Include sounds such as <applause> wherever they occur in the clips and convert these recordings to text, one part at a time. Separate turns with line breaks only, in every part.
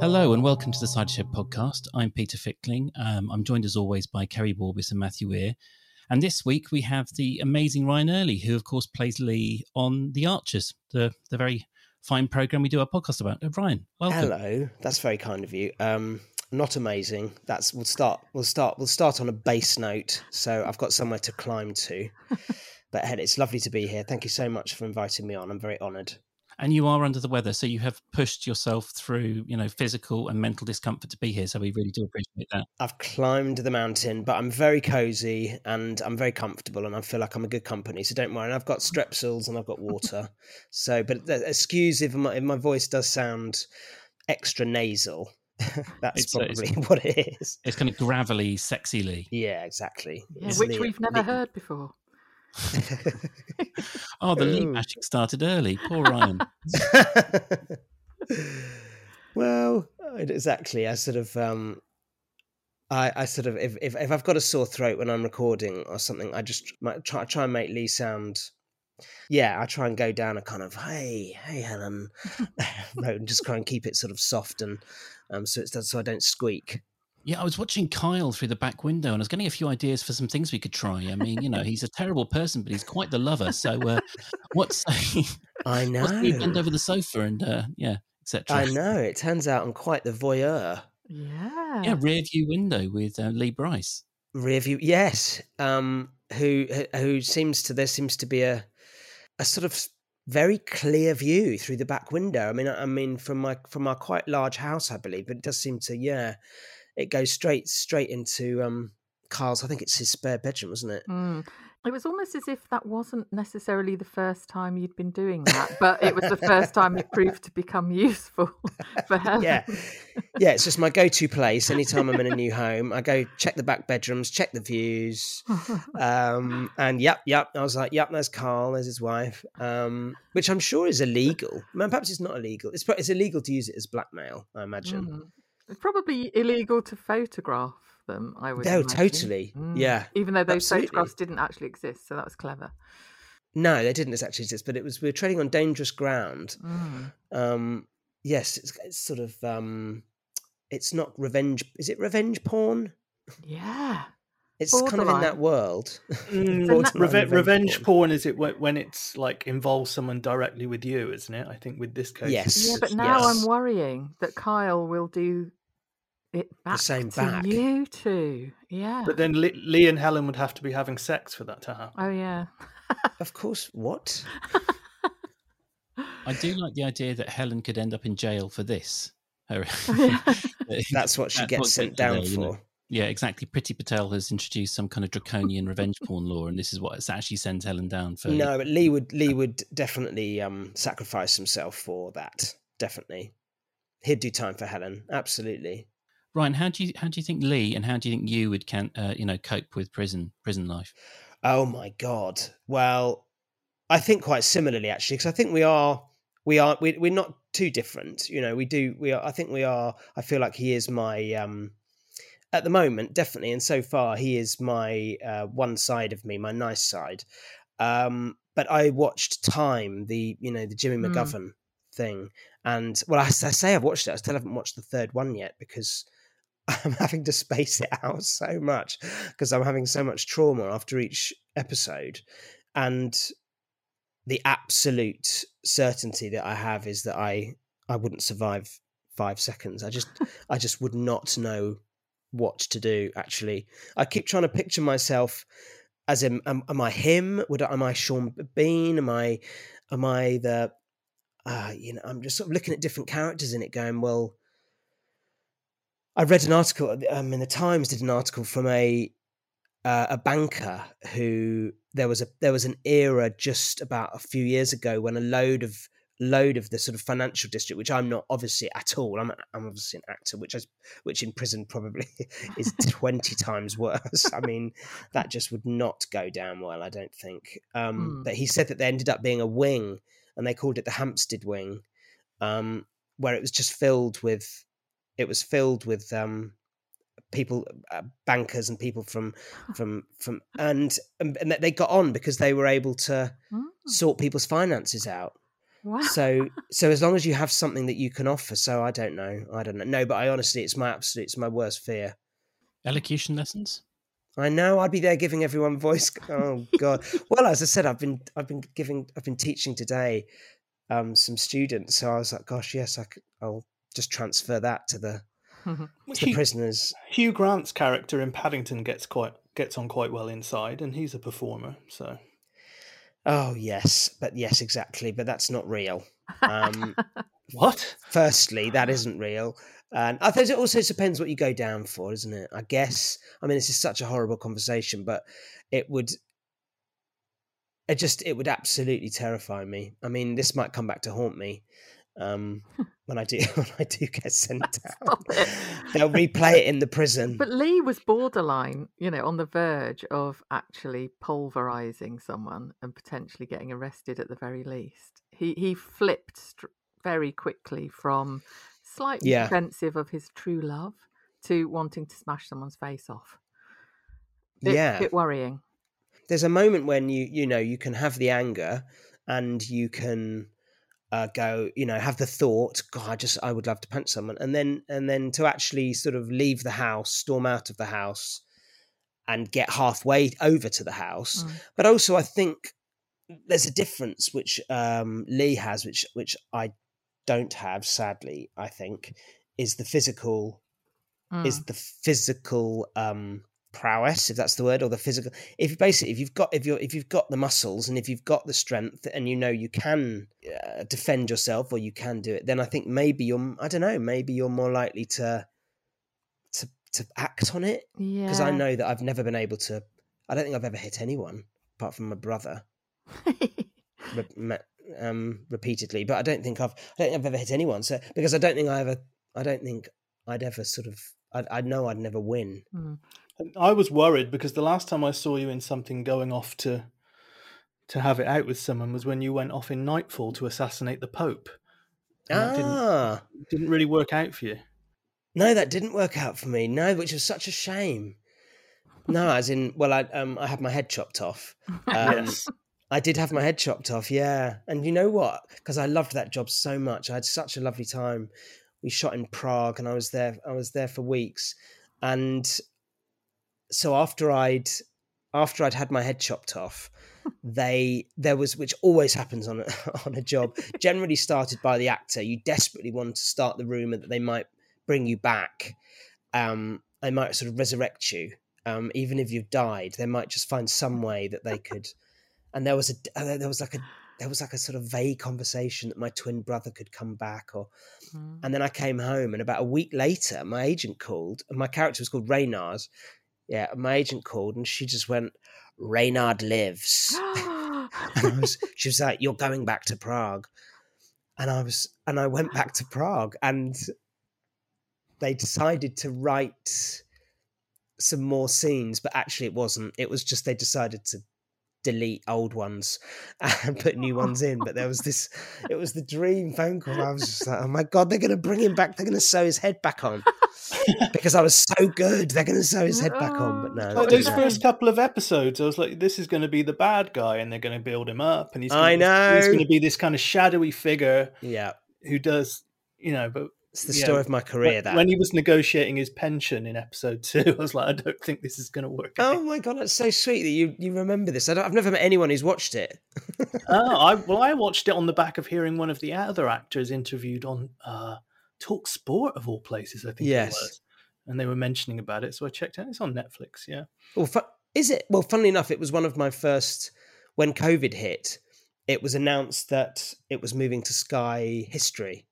Hello and welcome to the Cider Shed podcast. I'm Peter Fickling. Um, I'm joined as always by Kerry Borbis and Matthew Weir. And this week we have the amazing Ryan Early, who of course plays Lee on The Archers, the the very fine program we do our podcast about. Uh, Ryan, welcome.
Hello, that's very kind of you. Um, not amazing. That's we'll start. We'll start. We'll start on a base note. So I've got somewhere to climb to. <laughs> but it's lovely to be here. Thank you so much for inviting me on. I'm very honoured.
And you are under the weather, so you have pushed yourself through, you know, physical and mental discomfort to be here. So we really do appreciate that.
I've climbed the mountain, but I'm very cozy and I'm very comfortable, and I feel like I'm a good company. So don't worry. And I've got strepsils and I've got water. <laughs> so, but excuse if my, if my voice does sound extra nasal. <laughs> That's it's, uh, probably it's, <laughs> what it is.
It's kind of gravelly, sexily.
Yeah, exactly.
Yeah, which we've never heard before. <laughs>
oh, the lead matching started early. Poor Ryan. <laughs>
well, exactly. I sort of, um, I, I sort of, if, if, if I've got a sore throat when I'm recording or something, I just might try try and make Lee sound. Yeah, I try and go down a kind of hey, hey, Helen, <laughs> road and just try and keep it sort of soft and um, so it's so I don't squeak.
Yeah, I was watching Kyle through the back window, and I was getting a few ideas for some things we could try. I mean, you know, he's a terrible person, but he's quite the lover. So, uh, what's <laughs>
I <laughs> know.
What's he bend over the sofa and uh, yeah, etc.
I know. It turns out I'm quite the voyeur.
Yeah.
Yeah, rear view window with uh, Lee Bryce.
Rear view, yes. Um, who who seems to there seems to be a a sort of very clear view through the back window. I mean, I mean from my from our quite large house, I believe, but it does seem to yeah, it goes straight straight into um Carl's. I think it's his spare bedroom, wasn't it?
Mm. It was almost as if that wasn't necessarily the first time you'd been doing that, but it was the first time it proved to become <laughs> useful for Helen.
Yeah, yeah. It's just my go-to place. Anytime I'm in a new home, I go check the back bedrooms, check the views, um, and yep, yep. I was like, yep, there's Carl, there's his wife, um, which I'm sure is illegal. Man, perhaps it's not illegal. It's it's illegal to use it as blackmail. I imagine. Mm.
It's probably illegal to photograph them. I would.
Oh,
imagine.
totally. Mm. Yeah.
Even though those absolutely. photographs didn't actually exist, so that was clever.
No, they didn't actually exist, but it was we were treading on dangerous ground.
Mm.
Um, yes, it's, it's, sort of um, it's not revenge. Is it revenge porn?
Yeah.
It's Borderline. kind of in that world.
Mm, <laughs> revenge, revenge porn. porn. is it when it's like involves someone directly with you, isn't it? I think with this case.
Yes.
Yeah, but now
yes.
I'm worrying that Kyle will do it back the same to back. you two. Yeah.
But then Lee and Helen would have to be having sex for that to happen.
Oh yeah.
of course. What? <laughs>
I do like the idea that Helen could end up in jail for this. <laughs> <laughs>
That's what she gets sent down for. know?
Yeah, exactly. Priti Patel has introduced some kind of draconian revenge porn law, and this is what actually sends Helen down for.
No, but Lee would Lee would definitely um, sacrifice himself for that. Definitely, he'd do time for Helen. Absolutely.
Ryan, how do you how do you think Lee and how do you think you would can uh, you know cope with prison prison life?
Oh my god! Well, I think quite similarly actually, because I think we are we are we, we're not too different. You know, we do we are. I think we are. I feel like he is my um at the moment definitely, and so far he is my uh, one side of me, my nice side. Um, but I watched Time, the you know the Jimmy mm. McGovern mm. thing, and well, I, I, say I've watched it. I still haven't watched the third one yet because I'm having to space it <laughs> out so much because I'm having so much trauma after each episode. And the absolute certainty that I have is that I I wouldn't survive five seconds. I just I just would not know what to do. Actually, I keep trying to picture myself as in, am, am I him? Would am I Sean Bean? Am I am I the uh, you know? I'm just sort of looking at different characters in it, going well I read an article um, in the Times. Did an article from a uh, a banker who there was a there was an era just about a few years ago when a load of load of the sort of financial district, which I'm not obviously at all. I'm I'm obviously an actor, which is which in prison probably <laughs> is <laughs> twenty times worse. I mean, that just would not go down well. I don't think. Um, mm. But he said that there ended up being a wing, and they called it the Hampstead Wing, um, where it was just filled with it was filled with um, people, uh, bankers, and people from from from, and, and they got on because they were able to mm. sort people's finances out.
Wow.
So so as long as you have something that you can offer, so I don't know, I don't know. No, but I honestly, it's my absolute, it's my worst fear.
Elocution lessons.
I know I'd be there giving everyone voice. Oh God! well, as I said, I've been I've been giving I've been teaching today um, some students, so I was like, gosh, yes, I could, I'll just transfer that to the, to the
Hugh,
prisoners.
Hugh Grant's character in Paddington gets quite gets on quite well inside, and he's a performer. So
Oh yes, but yes, exactly. But that's not real. Um, <laughs>
what?
firstly, that isn't real. And I think it also depends what you go down for, isn't it? I guess. I mean, this is such a horrible conversation, but it would. It just it would absolutely terrify me. I mean, this might come back to haunt me um, when I do <laughs> when I do get sent out. They'll replay it in the prison.
But Lee was borderline, you know, on the verge of actually pulverizing someone and potentially getting arrested at the very least. He he flipped st- very quickly from slightly
Yeah.
defensive of his true love to wanting to smash someone's face off. Bit,
yeah,
bit worrying.
there's a moment when you you know you can have the anger and you can uh, go you know have the thought god i just i would love to punch someone and then and then to actually sort of leave the house storm out of the house and get halfway over to the house
Mm.
but also i think there's a difference which um, lee has which which i don't have sadly i think is the physical is
Mm.
the physical um prowess if that's the word or the physical if you basically if you've got if you're if you've got the muscles and if you've got the strength and you know you can uh, defend yourself or you can do it then i think maybe you're i don't know maybe you're more likely to to to act on it
Yeah.
because i know that i've never been able to i don't think i've ever hit anyone apart from my brother <laughs> re- um repeatedly but i don't think i've i don't think i've ever hit anyone so because i don't think i ever i don't think i'd ever sort of i i know i'd never win
Mm.
I was worried because the last time I saw you in something going off to to have it out with someone was when you went off in Knightfall to assassinate the Pope. And that didn't
ah
didn't really work out for you.
No, that didn't work out for me. No, which was such a shame. No, as in, well, I um, I had my head chopped off. <laughs> Um,
yes.
I did have my head chopped off, yeah. And you know what? Because I loved that job so much. I had such a lovely time. We shot in Prague, and I was there. I was there for weeks, and so after I'd after I'd had my head chopped off, <laughs> they there was which always happens on a <laughs> on a job. Generally started by the actor. You desperately want to start the rumor that they might bring you back. Um, they might sort of resurrect you, um, even if you've died. They might just find some <laughs> way that they could. And there was a uh, there was like a there was like a sort of vague conversation that my twin brother could come back, or
Mm.
and then I came home, and about a week later, my agent called, and my character was called Reynard. Yeah, my agent called, and she just went, "Reynard lives." <gasps> and I was, she was like, "You're going back to Prague," and I was, and I went back to Prague, and they decided to write some more scenes, but actually it wasn't. It was just they decided to delete old ones <laughs> and put new ones in. But there was this, it was the dream phone call. I was just like, oh my god, they're going to bring him back. They're going to sew his head back on because I was so good. They're going to sew his head back on. But no,
Like those
didn't.
first couple of episodes, I was like, "This is going to be the bad guy, and they're going to build him up, and he's gonna,
I
he's going to be this kind of shadowy figure
yeah,
who does, you know." But
it's the story of my career.
when,
That
when he was negotiating his pension in episode two, <laughs> I was like, "I don't think this is going to work."
Oh
out.
my god, that's so sweet that you you remember this. I don't, I've never met anyone who's watched it.
oh, I <laughs> well, I watched it on the back of hearing one of the other actors interviewed on uh, Talk Sport of all places. I think
Yes.
it was, and they were mentioning about it, so I checked out. It's on Netflix. Yeah.
Well, fu- is it? Well, funnily enough, it was one of my first when COVID hit. It was announced that it was moving to Sky History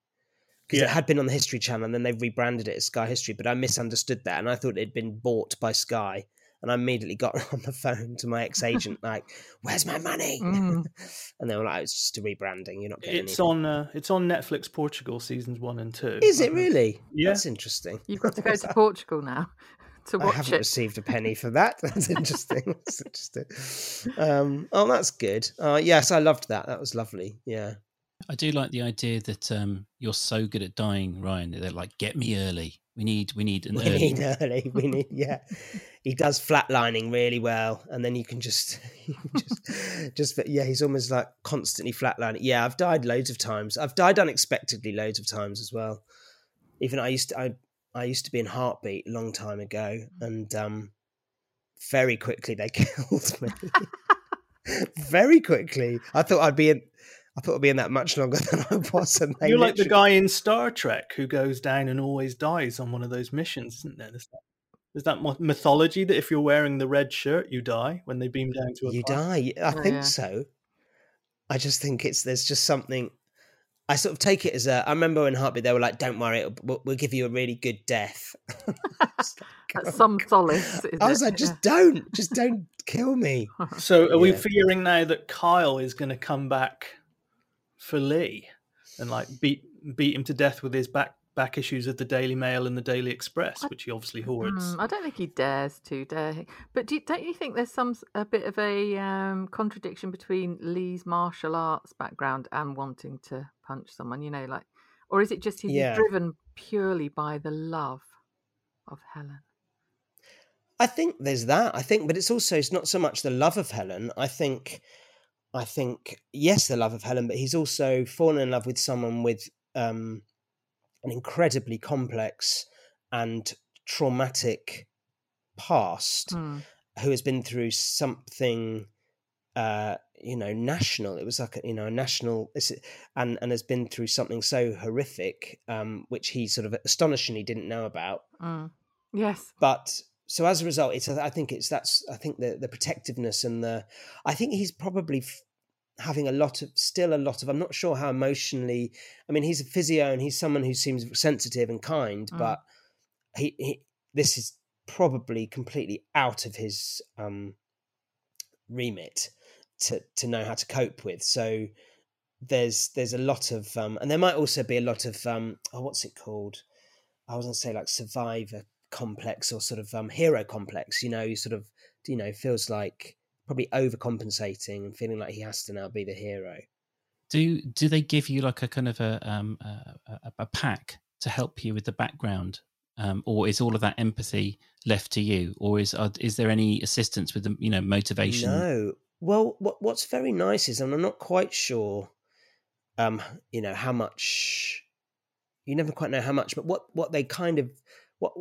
because
Yeah.
it had been on the History Channel, and then they've rebranded it as Sky History. But I misunderstood that, and I thought it had been bought by Sky. And I immediately got <laughs> on the phone to my ex agent, like, "Where's my money?"
Mm. <laughs>
and they were like, "It's just a rebranding. You're not getting
It's
anything."
on. Uh, it's on Netflix Portugal seasons one and two.
Is it really?
Yeah.
That's interesting.
You've got to go to <laughs> Portugal now to watch I
haven't
it.
received a penny for that. That's interesting. That's interesting. Um, oh, that's good. Uh, yes, I loved that. That was lovely. Yeah.
I do like the idea that um, you're so good at dying, Ryan. They're like, get me early. We need, we need an
We
early.
need early. We need, yeah. He does flatlining really well, and then you can just, <laughs> just, just, yeah, he's almost like constantly flatlining. Yeah, I've died loads of times. I've died unexpectedly loads of times as well. Even I used to, I, I used to be in Heartbeat a long time ago, and um, very quickly they <laughs> killed me. <laughs> very quickly, I thought I'd be in. I thought I'd be in that much longer than I was. And
You're like the guy in Star Trek who goes down and always dies on one of those missions, isn't there? Is that mythology that if you're wearing the red shirt, you die when they beam down to a
You die. I oh, think yeah. so. I just think it's there's just something. I sort of take it as a. I remember in Heartbeat they were like, "Don't worry, we'll, we'll give you a really good death." <laughs>
like, That's oh, some solace.
I was it? like, "Just yeah. don't, just <laughs> don't kill me."
So, are yeah. we fearing now that Kyle is going to come back for Lee and like beat beat him to death with his back back issues of the Daily Mail and the Daily Express, which he obviously hoards.
Mm, I don't think he dares to, dare he? But do, not you think there's some a bit of a um, contradiction between Lee's martial arts background and wanting to punch someone? You know, like, or is it just he's yeah. driven purely by the love of Helen?
I think there's that. I think, but it's also it's not so much the love of Helen. I think, I think yes, the love of Helen, but he's also fallen in love with someone with um, an incredibly complex and traumatic past mm. who has been through something uh, you know national it was like a, you know a national and and has been through something so horrific um, which he sort of astonishingly didn't know about
mm. yes
but so as a result it's i think it's that's i think the the protectiveness and the i think he's probably having a lot of still a lot of i'm not sure how emotionally i mean he's a physio and he's someone who seems sensitive and kind mm. but he, he, this is probably completely out of his um remit to to know how to cope with so there's there's a lot of um and there might also be a lot of um oh what's it called i was to say like survivor complex or sort of um hero complex you know you sort of you know feels like probably overcompensating and feeling like he has to now be the hero.
Do do they give you like a kind of a um, a, a pack to help you with the background, um, or is all of that empathy left to you, or is uh, is there any assistance with the you know motivation?
No. Well, what what's very nice is, and I'm not quite sure, um, you know how much. You never quite know how much, but what what they kind of what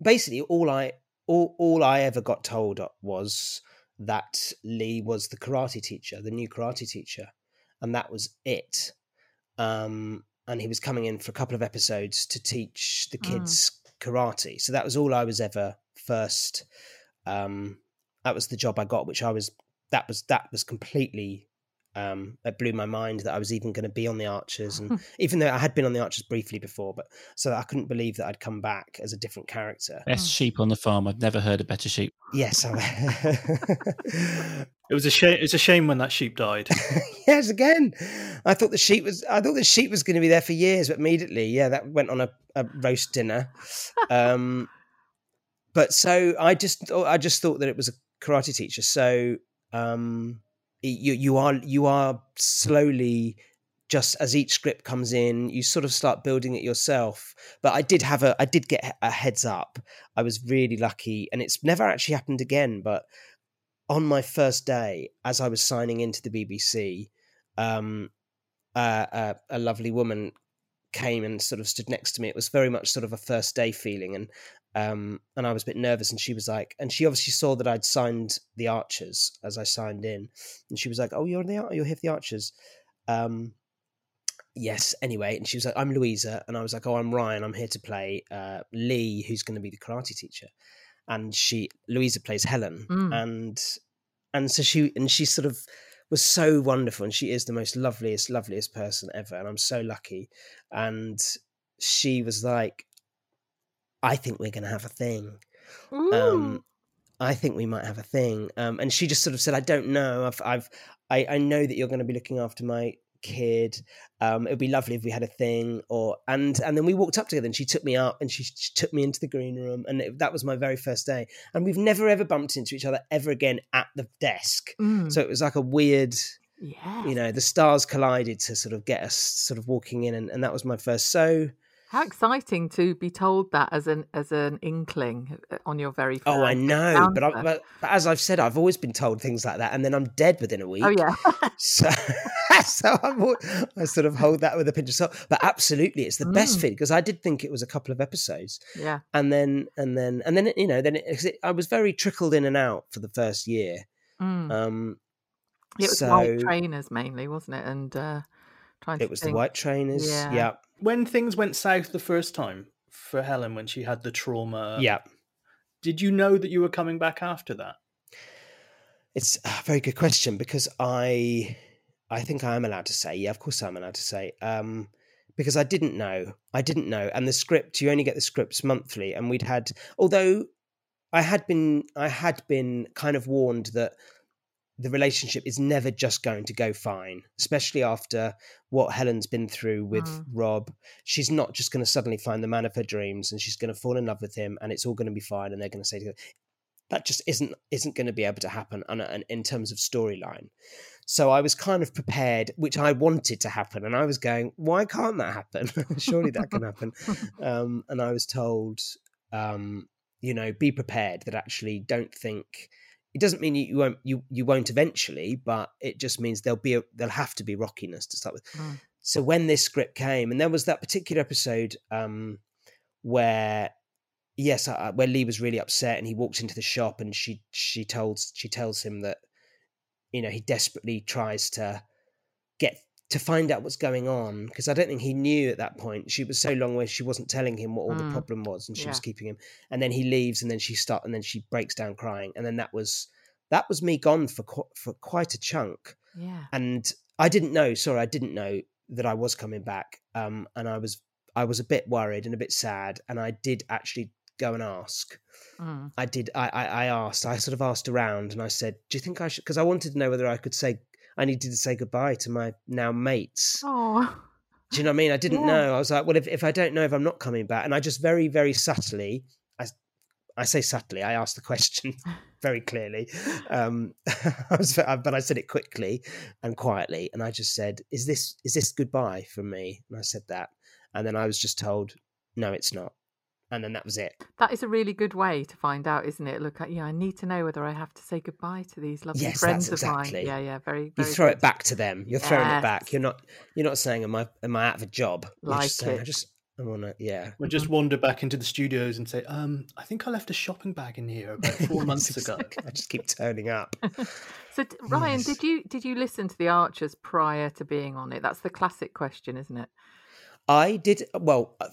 basically all I all all I ever got told was that Lee was the karate teacher, the new karate teacher, and that was it. Um, and he was coming in for a couple of episodes to teach the mm. kids mm. karate. So that was all I was ever first. Um, that was the job I got, which I was. That was that was completely um, it blew my mind that I was even going to be on the Archers, and even though I had been on the Archers briefly before, but so I couldn't believe that I'd come back as a different character.
Best sheep on the farm. I've never heard a better sheep.
Yes, <laughs>
it was a shame. It's a shame when that sheep died. <laughs>
yes, again, I thought the sheep was. I thought the sheep was going to be there for years, but immediately, yeah, that went on a, a roast dinner. Um, but so I just, I just thought that it was a karate teacher. So. Um, you you are you are slowly just as each script comes in you sort of start building it yourself. But i did have a i did get a heads up. I was really lucky and it's never actually happened again but on my first day as i was signing into the bbc um, uh, a lovely woman came and sort of stood next to me. It was very much sort of a first day feeling and um, and I was a bit nervous. And she was like, and she obviously saw that I'd signed the Archers as I signed in, and she was like, "Oh, you're the you're here for the Archers." Um, yes. Anyway, and she was like, "I'm Louiza," and I was like, "Oh, I'm Ryan. I'm here to play uh, Lee, who's going to be the karate teacher." And she, Louiza, plays Helen, mm. and and so she and she sort of was so wonderful, and she is the most loveliest, loveliest person ever, and I'm so lucky. And she was like, I think we're going to have a thing. Um, I think we might have a thing. Um, and she just sort of said, I don't know. I've, I've, I, I know that you're going to be looking after my kid. Um, it would be lovely if we had a thing. Or and and then we walked up together, and she took me up, and she, she took me into the green room, and it, that was my very first day. And we've never ever bumped into each other ever again at the desk.
Mm.
So it was like a weird.
Yeah.
You know, the stars collided to sort of get us sort of walking in, and, and that was my first. So
How exciting to be told that as an as an inkling uh, on your very first
Oh, I know, but, I, but but as I've said, I've always been told things like that, and then I'm dead within a week.
Oh yeah. <laughs>
So, <laughs> so I'm, I sort of hold that with a pinch of salt. But absolutely, it's the best
Mm.
thing because I did think it was a couple of episodes,
yeah.
and then and then and then you know then it, it, I was very trickled in and out for the first year.
Mm.
Um,
it was white trainers mainly, wasn't it? And uh, trying to
it was the white trainers.
Yeah.
Yeah,
When things went south the first time for Helen, when she had the trauma,
yeah.
did you know that you were coming back after that?
It's a very good question because I I think I am allowed to say. Yeah, of course I'm allowed to say. Um, because I didn't know. I didn't know. And the script, you only get the scripts monthly. And we'd had although I had been I had been kind of warned that the relationship is never just going to go fine, especially after what Helen's been through with
Mm.
Rob. She's not just going to suddenly find the man of her dreams and she's going to fall in love with him and it's all going to be fine and they're going to say. That just isn't isn't going to be able to happen on a, in terms of storyline. So I was kind of prepared, which I wanted to happen, and I was going, "Why can't that happen? <laughs> Surely that can happen." <laughs> um, and I was told, um, you know, be prepared. That actually, don't think it doesn't mean you, won't you you won't eventually, but it just means there'll be a, there'll have to be rockiness to start with.
Mm.
So when this script came, and there was that particular episode um, where yes, uh, where Lee was really upset, and he walks into the shop, and she she tells she tells him that you know he desperately tries to get to find out what's going on because I don't think he knew at that point. She was so long where she wasn't telling him what all the
Mm.
problem was, and she was keeping him. And then he leaves, and then she start, and then she breaks down crying, and then that was that was me gone for qu- for quite a chunk.
Yeah.
And I didn't know. Sorry, I didn't know that I was coming back. Um, and I was I was a bit worried and a bit sad, and I did actually go and ask.
Mm.
I did. I, I, I asked. I sort of asked around, and I said, "Do you think I should?" Because I wanted to know whether I could say I needed to say goodbye to my now mates.
Oh.
Do you know what I mean? I didn't
Yeah.
know. I was like, well, if, if I don't know if I'm not coming back, and I just very very subtly, I I say subtly, I asked the question <laughs> very clearly, um, <laughs> I was, but I said it quickly and quietly, and I just said, "Is this is this goodbye from me?" And I said that, and then I was just told, "No, it's not," and then that was it.
That is a really good way to find out, isn't it? Look at yeah, I need to know whether I have to say goodbye to these lovely
Yes,
friends
that's
of mine.
exactly-
Yeah, yeah, very.
you throw
good.
it back to them. You're throwing it back. You're not. You're not saying, "Am I? Am I out of a job?"
Like
just saying, "I
it.
just. I want to." Yeah.
Or just wander back into the studios and say, um, I think I left a shopping bag in here about <laughs> four months ago.
I just keep turning up. <laughs>
So Ryan,
Yes.
did you did you listen to the Archers prior to being on it? That's the classic question, isn't it?
I did well uh,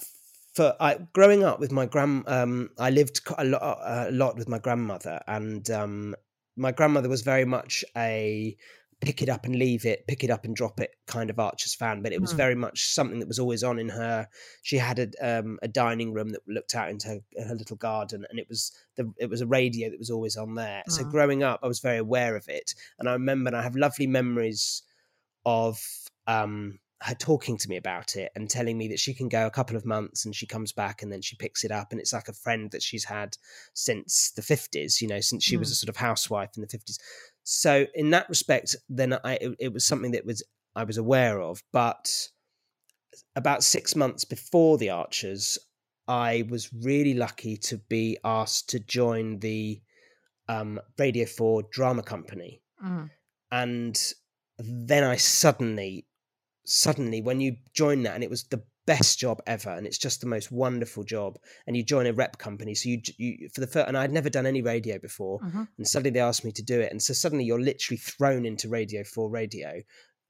for I growing up with my grand. Um, I lived quite a lot, uh, a lot with my grandmother, and um, my grandmother was very much a pick it up and leave it, pick it up and drop it kind of Archers fan. But it was
Mm.
very much something that was always on in her. She had a um, a dining room that looked out into her, her little garden, and it was the it was a radio that was always on there. So
Mm.
growing up, I was very aware of it, and I remember, and I have lovely memories of um, her talking to me about it and telling me that she can go a couple of months and she comes back and then she picks it up and it's like a friend that she's had since the 50s you know since she was
Mm.
a sort of housewife in the 50s so in that respect then i it, it was something that was i was aware of but about six months before the archers i was really lucky to be asked to join the um, radio 4 drama company
Mm.
and then I suddenly, suddenly, when you join that, and it was the best job ever, and it's just the most wonderful job, and you join a rep company, so you, you for the first, and I'd never done any radio before,
Mhm.
and suddenly they asked me to do it, and so suddenly you're literally thrown into radio for radio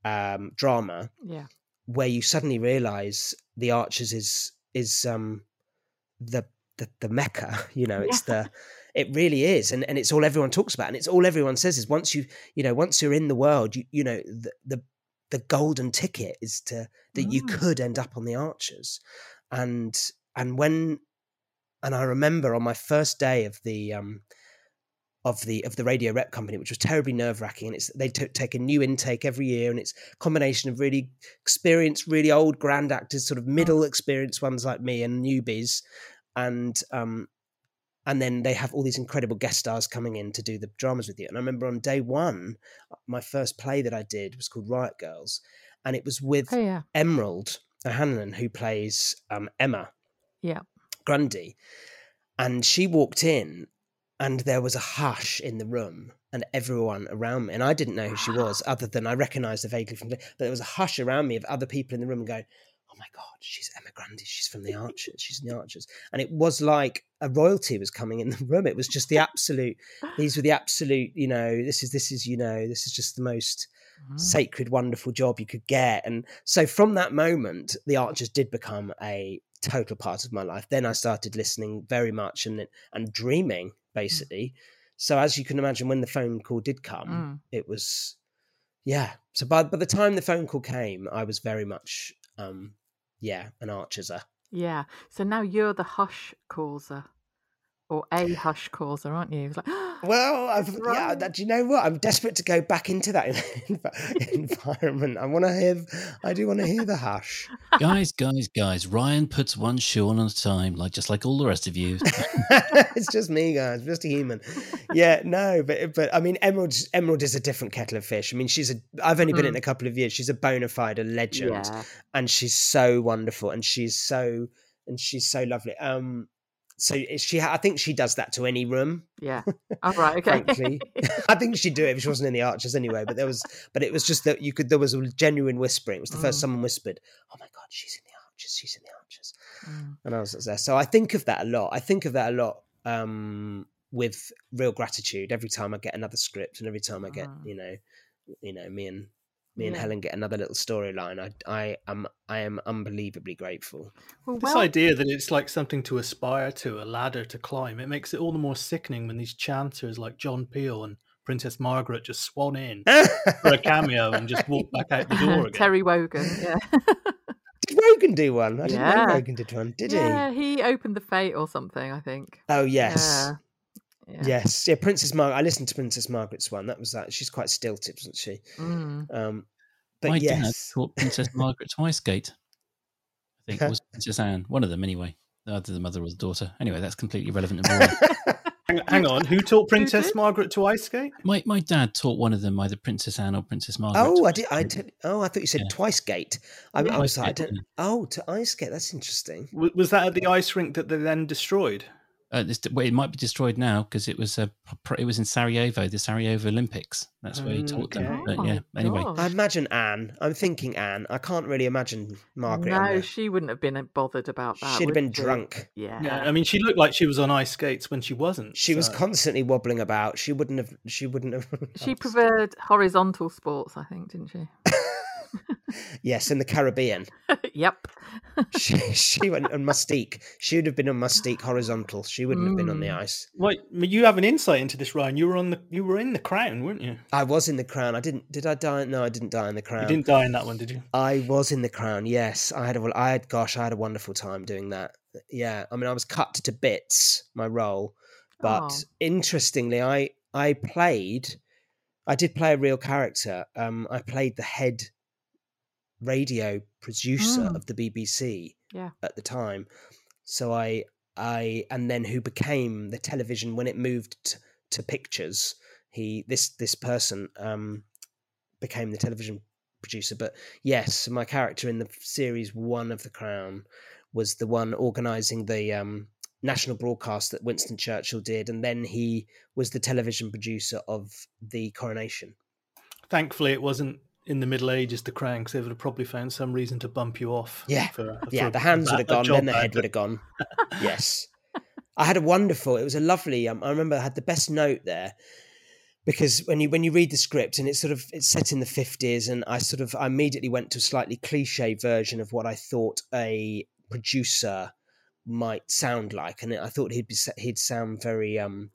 um, drama,
Yeah.
where you suddenly realise the Archers is is um the the, the mecca, <laughs> you know, it's the <laughs> it really is, and and it's all everyone talks about, and it's all everyone says is once you you know once you're in the world, you you know the the, the golden ticket is to that you
Mm.
could end up on the Archers, and and when and I remember on my first day of the um of the of the radio rep company, which was terribly nerve wracking, and it's they t- take a new intake every year, and it's a combination of really experienced, really old grand actors, sort of middle experienced ones like me, and newbies, and um and then they have all these incredible guest stars coming in to do the dramas with you. And I remember on day one, my first play that I did was called Riot Girls, and it was with
Oh yeah.
Emerald. O'Hanrahan, who plays um, Emma
Yeah.
Grundy, and she walked in, and there was a hush in the room, and everyone around me, and I didn't know who she was, other than I recognised her vaguely from. But there was a hush around me of other people in the room going, "Oh my god, she's Emma Grundy. She's from the Archers. She's in the Archers." And it was like a royalty was coming in the room. It was just the absolute. These were the absolute. You know, this is this is you know this is just the most
Mm.
sacred, wonderful job you could get. And so from that moment, the Archers did become a total part of my life. Then I started listening very much and and dreaming basically. So as you can imagine, when the phone call did come,
Mm.
it was yeah. So by by the time the phone call came, I was very much um yeah an Archerser.
Yeah. So now you're the hush causer. Or a hush causer, aren't you? It's like, <gasps>
Well, I've, yeah, that, do you know what? I'm desperate to go back into that <laughs> environment. I want to hear. I do want to hear the hush.
guys, guys, guys. Ryan puts one shoe on at a time, like just like all the rest of you. <laughs>
it's just me, guys. Just a human. Yeah, no, but but I mean, Emerald Emerald is a different kettle of fish. I mean, she's a. I've only been in
Mm.
it a couple of years. She's a bona fide a legend,
yeah.
and she's so wonderful, and she's so and she's so lovely. Um, so she. I think she does that to any room.
Yeah. All right. Okay.
Frankly, <laughs> I think she'd do it if she wasn't in the Archers anyway. But there was, but it was just that you could. There was a genuine whispering. It was the first
Mm.
someone whispered, "Oh my god, she's in the Archers. She's in the Archers."
Mm.
and I was there. So I think of that a lot. I think of that a lot um, with real gratitude every time I get another script and every time I get
Ah.
you know, you know me and me and
Yeah.
Helen get another little storyline. I I am I am unbelievably grateful.
Well,
This
well,
idea that it's like something to aspire to, a ladder to climb, it makes it all the more sickening when these chanters like John Peel and Princess Margaret just swan in <laughs> for a cameo and just walk back out the door <laughs> again.
Terry Wogan. Yeah. <laughs>
did Wogan do one? I didn't know
Yeah.
Wogan did one. Did
yeah,
he?
Yeah, he opened the fete or something, I think.
Oh yes.
Yeah. Yeah.
Yes, yeah, Princess Margaret. I listened to Princess Margaret's one. That was that. She's quite stilted, wasn't she?
Mm.
Um, but
My dad
yes,
taught Princess Margaret to ice skate. I think it was Princess Anne, one of them anyway. Either the mother or the daughter. Anyway, that's completely irrelevant. and. <laughs>
Hang, hang on, who taught Princess
did?
Margaret to ice skate?
my my dad taught one of them, either Princess Anne or Princess Margaret.
Oh, I did. I did. Oh, I thought you said
Yeah.
twice gate. I,
Yeah.
I was like, I
Gate,
don't, oh, to ice skate. That's interesting.
W- Was that at the ice rink that they then destroyed?
Uh, this, well, it might be destroyed now because it was a it was in Sarajevo, the Sarajevo Olympics. That's where he taught them. But
Oh
yeah, anyway,
God.
I imagine Anne. I'm thinking Anne. I can't really imagine Margaret.
no, she wouldn't have been bothered about that.
She'd have been
she?
drunk.
Yeah.
Yeah, I mean, she looked like she was on ice skates when she wasn't.
She was constantly wobbling about. She wouldn't have. She wouldn't have. <laughs>
She preferred horizontal sports, I think, didn't she? <laughs>
yes, in the Caribbean. <laughs>
yep. <laughs>
She she went on Mustique. She would have been on Mustique horizontal. She wouldn't have been on the
Mm.
ice.
Wait, I you have an insight into this, Ryan. You were on the, you were in the Crown, weren't you?
I was in the crown. I didn't. Did I die? No, I didn't die in the crown.
You didn't die in that one, did you?
I was in the crown. Yes, I had a. I had. Gosh, I had a wonderful time doing that. Yeah, I mean, I was cut to bits my role, but
Oh.
interestingly, I I played. I did play a real character. Um, I played the head radio producer
Mm.
of the BBC
Yeah.
at the time. So I I and then who became the television when it moved t- to pictures. He this this person um became the television producer. But yes, my character in the series one of The Crown was the one organising the um, national broadcast that Winston Churchill did, and then he was the television producer of the coronation.
Thankfully, it wasn't in the Middle Ages, the because they would have probably found some reason to bump you off.
Yeah,
for,
Yeah,
for
the hands would have gone, then the head would have gone. <laughs> yes. I had a wonderful. It was a lovely. Um, I remember I had the best note there because when you when you read the script and it's sort of it's set in the fifties, and I sort of I immediately went to a slightly cliche version of what I thought a producer might sound like, and I thought he'd be he'd sound very um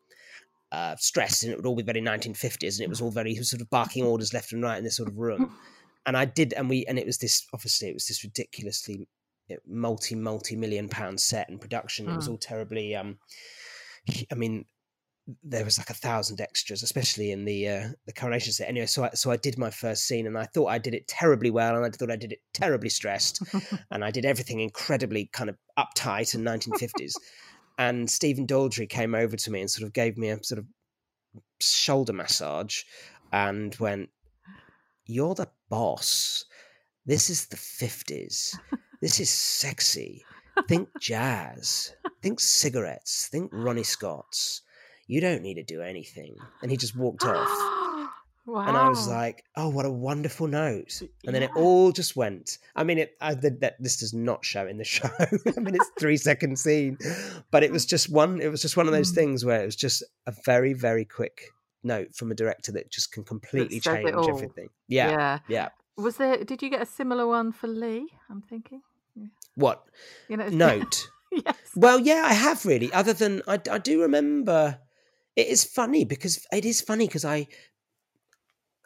uh, stressed, and it would all be very 1950s, and it was all very was sort of barking orders left and right in this sort of room. <laughs> And I did, and we, and it was this obviously it was this ridiculously multi multi million pound set and production. It was
Mm.
all terribly. um I mean, there was like a thousand extras, especially in the uh, the coronation set. Anyway, so I, so I did my first scene, and I thought I did it terribly well, and I thought I did it terribly stressed, <laughs> and I did everything incredibly kind of uptight and 1950s. <laughs> and Stephen Daldry came over to me and sort of gave me a sort of shoulder massage, and went, "You're the boss. This is the 50s." this is sexy. Think jazz. Think cigarettes. Think Ronnie Scott's. You don't need to do anything. And he just walked off. <gasps> <laughs>
wow.
And I was like, oh, what a wonderful note. And then it all just went. I mean, it, I, that, that this does not show in the <laughs> show. I mean, it's three second scene, but it was just one. It was just one of those
Mm.
things where it was just a very, very quick note from a director that just can completely change everything. Yeah, yeah.
yeah. Was there? Did you get a similar one for Lee? I'm thinking. Yeah.
What
You know. <laughs>
note?
yes.
Well, yeah, I have really. Other than I, I do remember. It is funny because it is funny because I,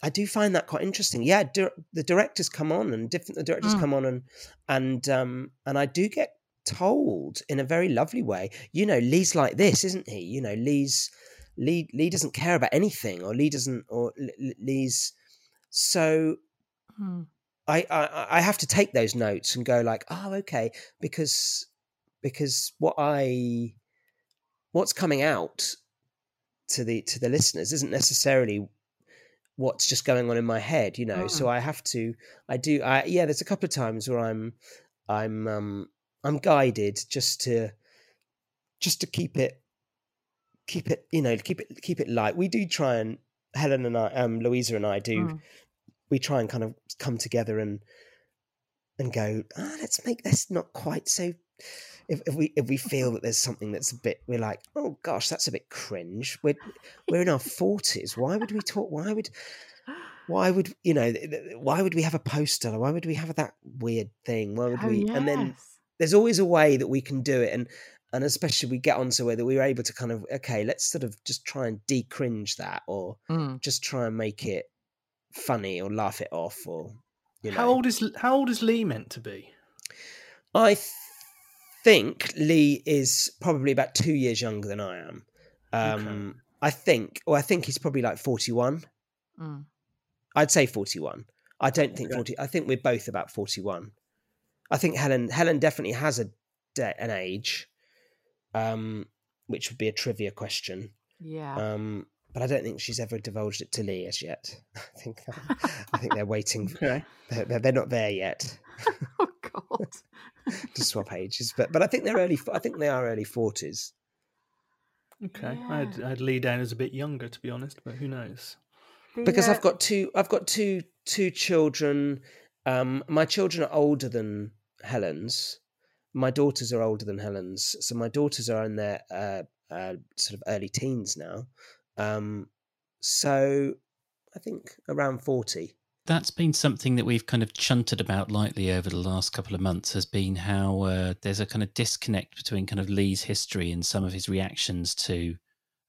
I do find that quite interesting. Yeah, dir- the directors come on and different the directors
Mm.
come on and and um and I do get told in a very lovely way. You know, Lee's like this, isn't he? You know, Lee's Lee Lee doesn't care about anything, or Lee doesn't, or Lee's so.
Hmm.
I, I I have to take those notes and go like, oh, okay, because because what I what's coming out to the to the listeners isn't necessarily what's just going on in my head, you know. So I have to I do I yeah, there's a couple of times where I'm I'm um I'm guided just to just to keep it keep it you know keep it keep it light. We do try and Helen and I um Louiza and I do
Mm.
we try and kind of come together and and go, ah, let's make this not quite so. If, if we if we feel that there's something that's a bit, we're like, oh gosh, that's a bit cringe. We're we're in our forties. Why would we talk? Why would why would you know? Why would we have a poster? Why would we have that weird thing? Why would
Oh,
we? And then there's always a way that we can do it, and and especially we get onto where that we were able to kind of okay, let's sort of just try and de-cringe that, or
Mm.
just try and make it funny or laugh it off, or you know.
How old is how old is Lee meant to be?
I think Lee is probably about two years younger than I am. Um, I think, or I think he's probably like forty-one.
Mm.
I'd say forty-one. I don't think
Okay.
forty. I think we're both about forty-one. I think Helen Helen definitely has a de- an age, um, which would be a trivia question.
Yeah.
Um, but I don't think she's ever divulged it to Lee as yet. <laughs> I think I think they're waiting. <laughs>
Okay.
They're, they're they're not there yet <laughs>
oh God.
To swap ages, but but I think they're early. I think they are early forties.
Okay. I had, I had Lee down as a bit younger, to be honest, but who knows?
The,
because
uh,
I've got two. I've got two two children. Um, my children are older than Helen's. My daughters are older than Helen's. So my daughters are in their uh, uh, sort of early teens now. Um, so I think around forty.
That's been something that we've kind of chunted about lightly over the last couple of months. Has been how uh, there's a kind of disconnect between kind of Lee's history and some of his reactions to,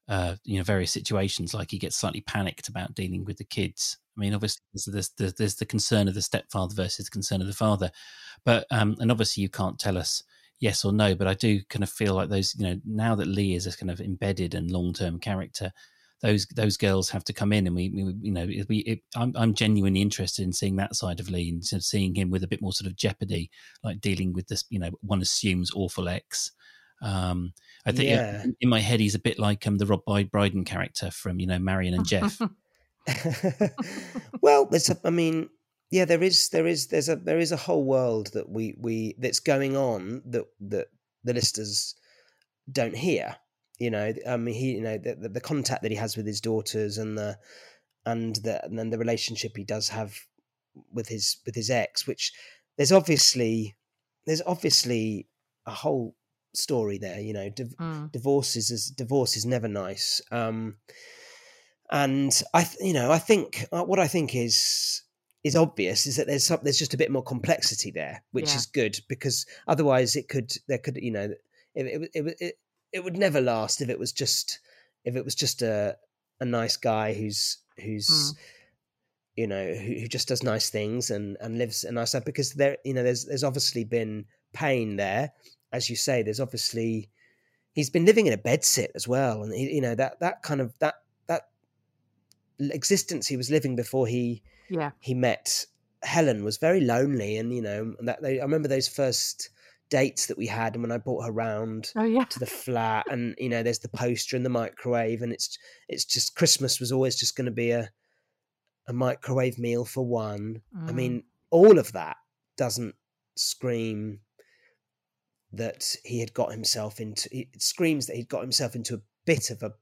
uh, you know, various situations. Like he gets slightly panicked about dealing with the kids. I mean, obviously there's, there's, there's, the concern of the stepfather versus the concern of the father, but um, and obviously you can't tell us yes or no. But I do kind of feel like those, you know, now that Lee is a kind of embedded and long term character, those those girls have to come in, and we, we you know, it, we, it, I'm I'm genuinely interested in seeing that side of Lee and sort of seeing him with a bit more sort of jeopardy, like dealing with this, you know, one assumes awful ex. Um, I think
Yeah.
in, in my head he's a bit like um, the Rob Brydon character from you know Marion and Geoff. <laughs> <laughs>
well, there's. A, I mean, yeah, there is. There is. There's a. There is a whole world that we we that's going on that that the listeners don't hear. You know, I mean, he, you know, the, the, the contact that he has with his daughters and the and the and then the relationship he does have with his with his ex, which there's obviously there's obviously a whole story there. You know, div-
Mm.
divorce is is- divorce is never nice. Um, and I, th- you know, I think uh, what I think is is obvious is that there's some, there's just a bit more complexity there, which
Yeah.
is good because otherwise it could there could you know it it, it it would never last if it was just if it was just a a nice guy who's who's hmm. you know who, who just does nice things and and lives a nice life because there you know there's there's obviously been pain there. As you say there's obviously he's been living in a bedsit as well. And he, you know that that kind of that that existence he was living before he
Yeah.
he met Helen was very lonely. And you know that they, I remember those first dates that we had and when I brought her round
Oh yeah.
to the flat and you know there's the poster in the microwave and it's it's just Christmas was always just going to be a a microwave meal for one I
Mm.
mean all of that doesn't scream that he had got himself into. It screams that he'd got himself into a bit of a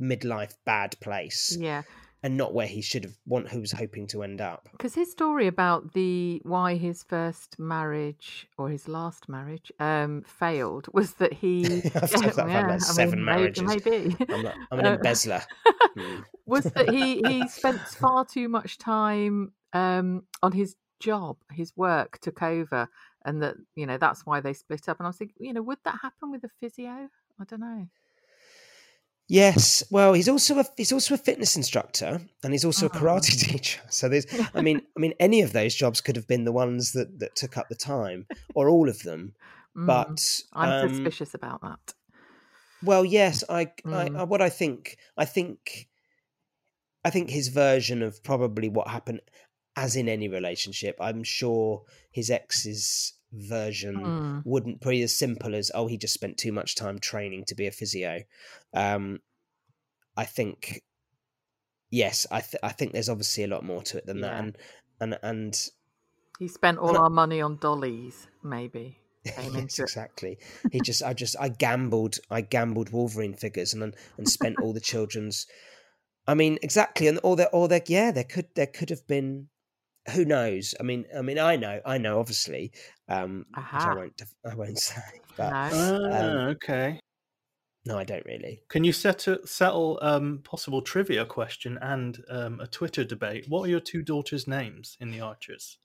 midlife bad place
Yeah,
and not where he should have want who was hoping to end up.
because his story about the why his first marriage or his last marriage um failed was that he <laughs>
I've said that I've like seven marriages.
maybe
I'm an
Uh,
embezzler. <laughs> Hmm.
was that he <laughs> he spent far too much time um on his job his work took over and that you know that's why they split up and i was thinking you know would that happen with a physio i don't know
Yes, well, he's also a he's also a fitness instructor and he's also
Ah.
a karate <laughs> teacher. So there's, I mean, I mean, any of those jobs could have been the ones that that took up the time, or all of them.
Mm,
But
i'm
um,
suspicious about that
Well, yes, I, I,
Mm.
I, what I think, I think, I think his version of probably what happened, as in any relationship, I'm sure his ex's version
Mm.
wouldn't be as simple as, oh, he just spent too much time training to be a physio. Um, I think, yes, I, th- I think there's obviously a lot more to it than that, and and and
he spent all
and I-
our money on dollies maybe <laughs>
yes, exactly. He just, I just, I gambled, I gambled Wolverine figures and and and spent all the children's. I mean, exactly, and all that, all that, yeah, there could, there could have been. Who knows? I mean, I mean, I know, I know, obviously, um, which I won't, I <laughs> won't say, but
no
Ah, okay.
no, I don't really.
Can you set a, settle um, possible trivia question and um, a Twitter debate? What are your two daughters' names in the Archers?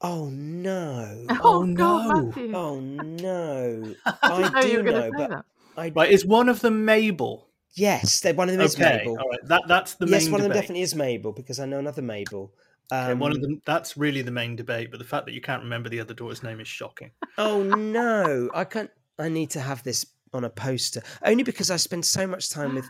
Oh no! <laughs>
oh,
Oh, no.
Matthew.
Oh no! <laughs>
I
I do know, but. I
Right, is one of them Mabel?
yes, they're one of them is
okay,
Mabel.
all right. That that's the
yes,
main
one of them definitely is Mabel because I know another Mabel.
Okay, one of
Um,
them that's really the main debate, but the fact that you can't remember the other daughter's name is shocking.
Oh no, I can't. I need to have this on a poster only because I spend so much time with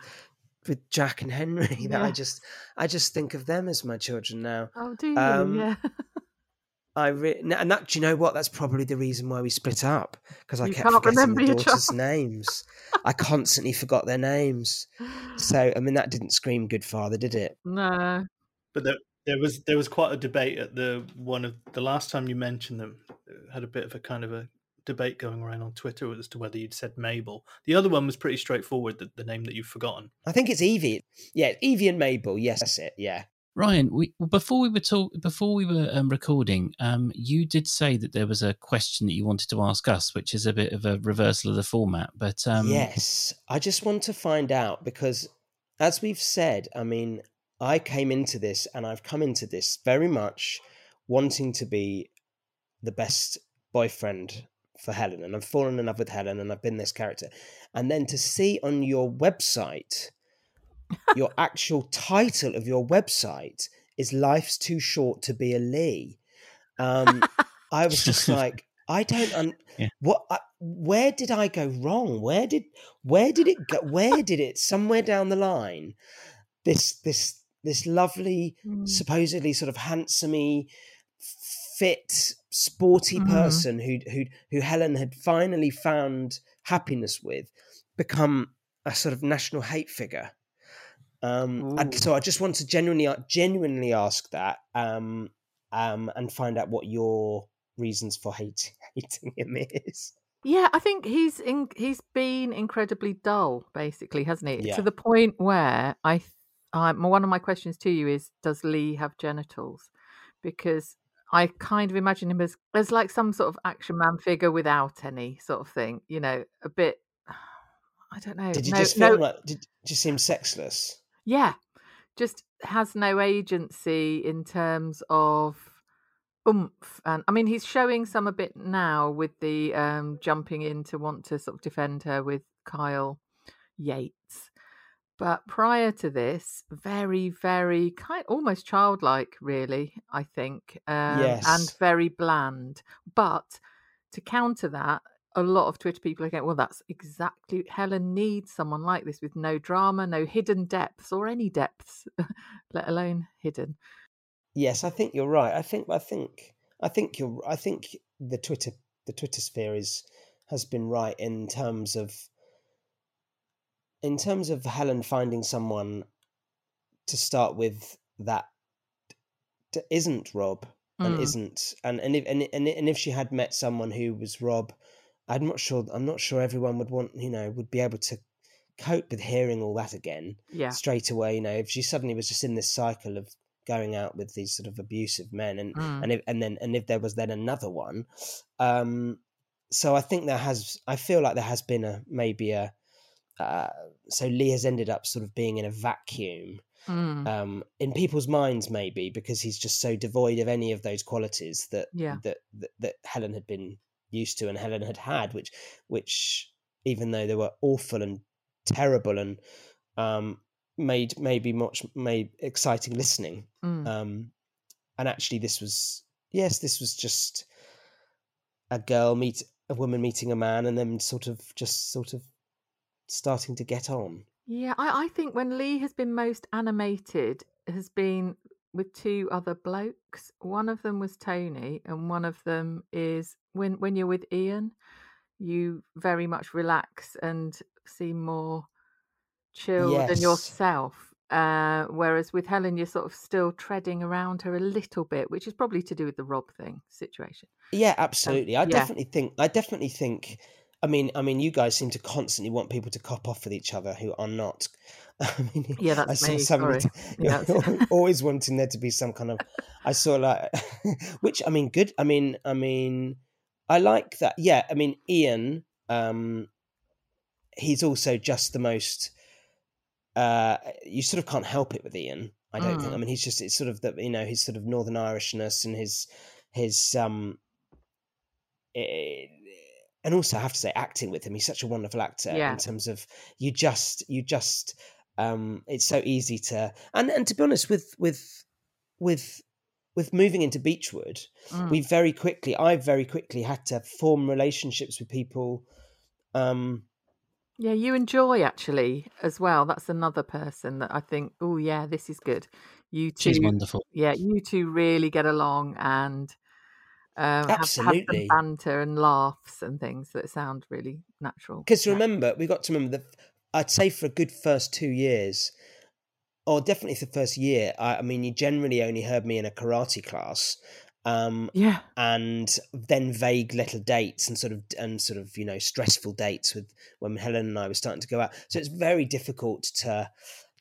with Jack and Henry <laughs> that I just I just think of them as my children now.
Oh, do you?
Um,
yeah. <laughs>
I re- and that do you know what? That's probably the reason why we split up because I
You
kept forgetting the daughters' names. I constantly forgot their names. <laughs> So I mean, that didn't scream good father, did it?
no.
But there, there was there was quite a debate at the one of the last time you mentioned them. uh, Had a bit of a kind of a debate going around on Twitter as to whether you'd said Mabel. The other one was pretty straightforward. The, the name that you've forgotten.
I think it's Evie. Yeah, Evie and Mabel. Yes, that's it. Yeah.
Ryan, we, before we were talk, before we were um, recording, um, you did say that there was a question that you wanted to ask us, which is a bit of a reversal of the format. But um,
yes, I just want to find out because, as we've said, I mean, I came into this and I've come into this very much wanting to be the best boyfriend for Helen, and I've fallen in love with Helen, and I've been this character, and then to see on your website, your <laughs> actual title of your website is "Life's Too Short to Be a Lee." Um, I was just <laughs> like, I don't. Un-
Yeah.
What? I, where did I go wrong? Where did where did it go? Where did it? Somewhere down the line, this this this lovely,
Mm.
supposedly sort of handsomey, fit, sporty
Mhm.
person who who who Helen had finally found happiness with, become a sort of national hate figure. Um, and so I just want to genuinely genuinely ask that um, um, and find out what your reasons for hating <laughs> hating him is.
Yeah, I think he's in, he's been incredibly dull, basically, hasn't he?
Yeah.
To the point where I, I, one of my questions to you is, does Lee have genitals? Because I kind of imagine him as as like some sort of action man figure without any sort of thing. You know, a bit. <sighs> I don't know.
Did you
no,
just
no,
feel like did just seem sexless?
yeah, just has no agency in terms of oomph. And I mean, he's showing some a bit now with the um, jumping in to want to sort of defend her with Kyle Yates. But prior to this, very, very kind, almost childlike, really. I think, um, and very bland. But to counter that, a lot of Twitter people are going, well, that's exactly Helen needs someone like this with no drama, no hidden depths or any depths, <laughs> let alone hidden.
Yes, I think you're right. I think I think I think you're I think the Twitter the Twitter sphere is has been right in terms of in terms of Helen finding someone to start with that isn't Rob and
Mm.
isn't and and if and, and and if she had met someone who was Rob, I'm not sure. I'm not sure everyone would want you know would be able to cope with hearing all that again
Yeah.
straight away. You know, if she suddenly was just in this cycle of going out with these sort of abusive men, and
Mm.
and if, and then and if there was then another one, um, so I think there has. I feel like there has been a maybe a. Uh, so Lee has ended up sort of being in a vacuum
Mm.
um, in people's minds, maybe because he's just so devoid of any of those qualities that
Yeah.
that, that that Helen had been used to and Helen had had, which which even though they were awful and terrible and um, made maybe much made exciting listening,
Mm.
um, and actually this was yes, this was just a girl meet a woman meeting a man and then sort of just sort of starting to get on.
Yeah, I, I think when Lee has been most animated has been with two other blokes. One of them was Tony, and one of them is when when you're with Ian, you very much relax and seem more chilled
Yes.
yourself. Uh, whereas with Helen, you're sort of still treading around her a little bit, which is probably to do with the Rob thing situation.
Yeah, absolutely. I
yeah.
definitely think. I definitely think. I mean, I mean, you guys seem to constantly want people to cop off with each other who are not. <laughs> I mean,
Yeah,
I
that's
saw
me.
somebody
Sorry.
t- <laughs>
Yeah, that's- <laughs>
always wanting there to be some kind of. I saw like, which I mean, good. I mean, I mean, I like that. Yeah, I mean, Ian. Um, he's also just the most. Uh, you sort of can't help it with Ian. I don't think. I
Mm.
mean, he's just it's sort of that you know his sort of Northern Irishness and his his um eh, and also I have to say acting with him he's such a wonderful actor
Yeah.
in terms of you just you just um it's so easy to and and to be honest with with with with moving into Beechwood
Mm.
we very quickly I very quickly had to form relationships with people um
Yeah, you enjoy actually as well. That's another person that I think, oh yeah, this is good. You two,
She's wonderful.
yeah, you two really get along and um, have, have some
Absolutely.
banter and laughs and things that sound really natural.
Because
Yeah.
remember, we got to remember that I'd say for a good first two years, or definitely for the first year, I, I mean, you generally only heard me in a karate class, um,
Yeah,
and then vague little dates and sort of and sort of you know stressful dates with when Helen and I were starting to go out. So it's very difficult to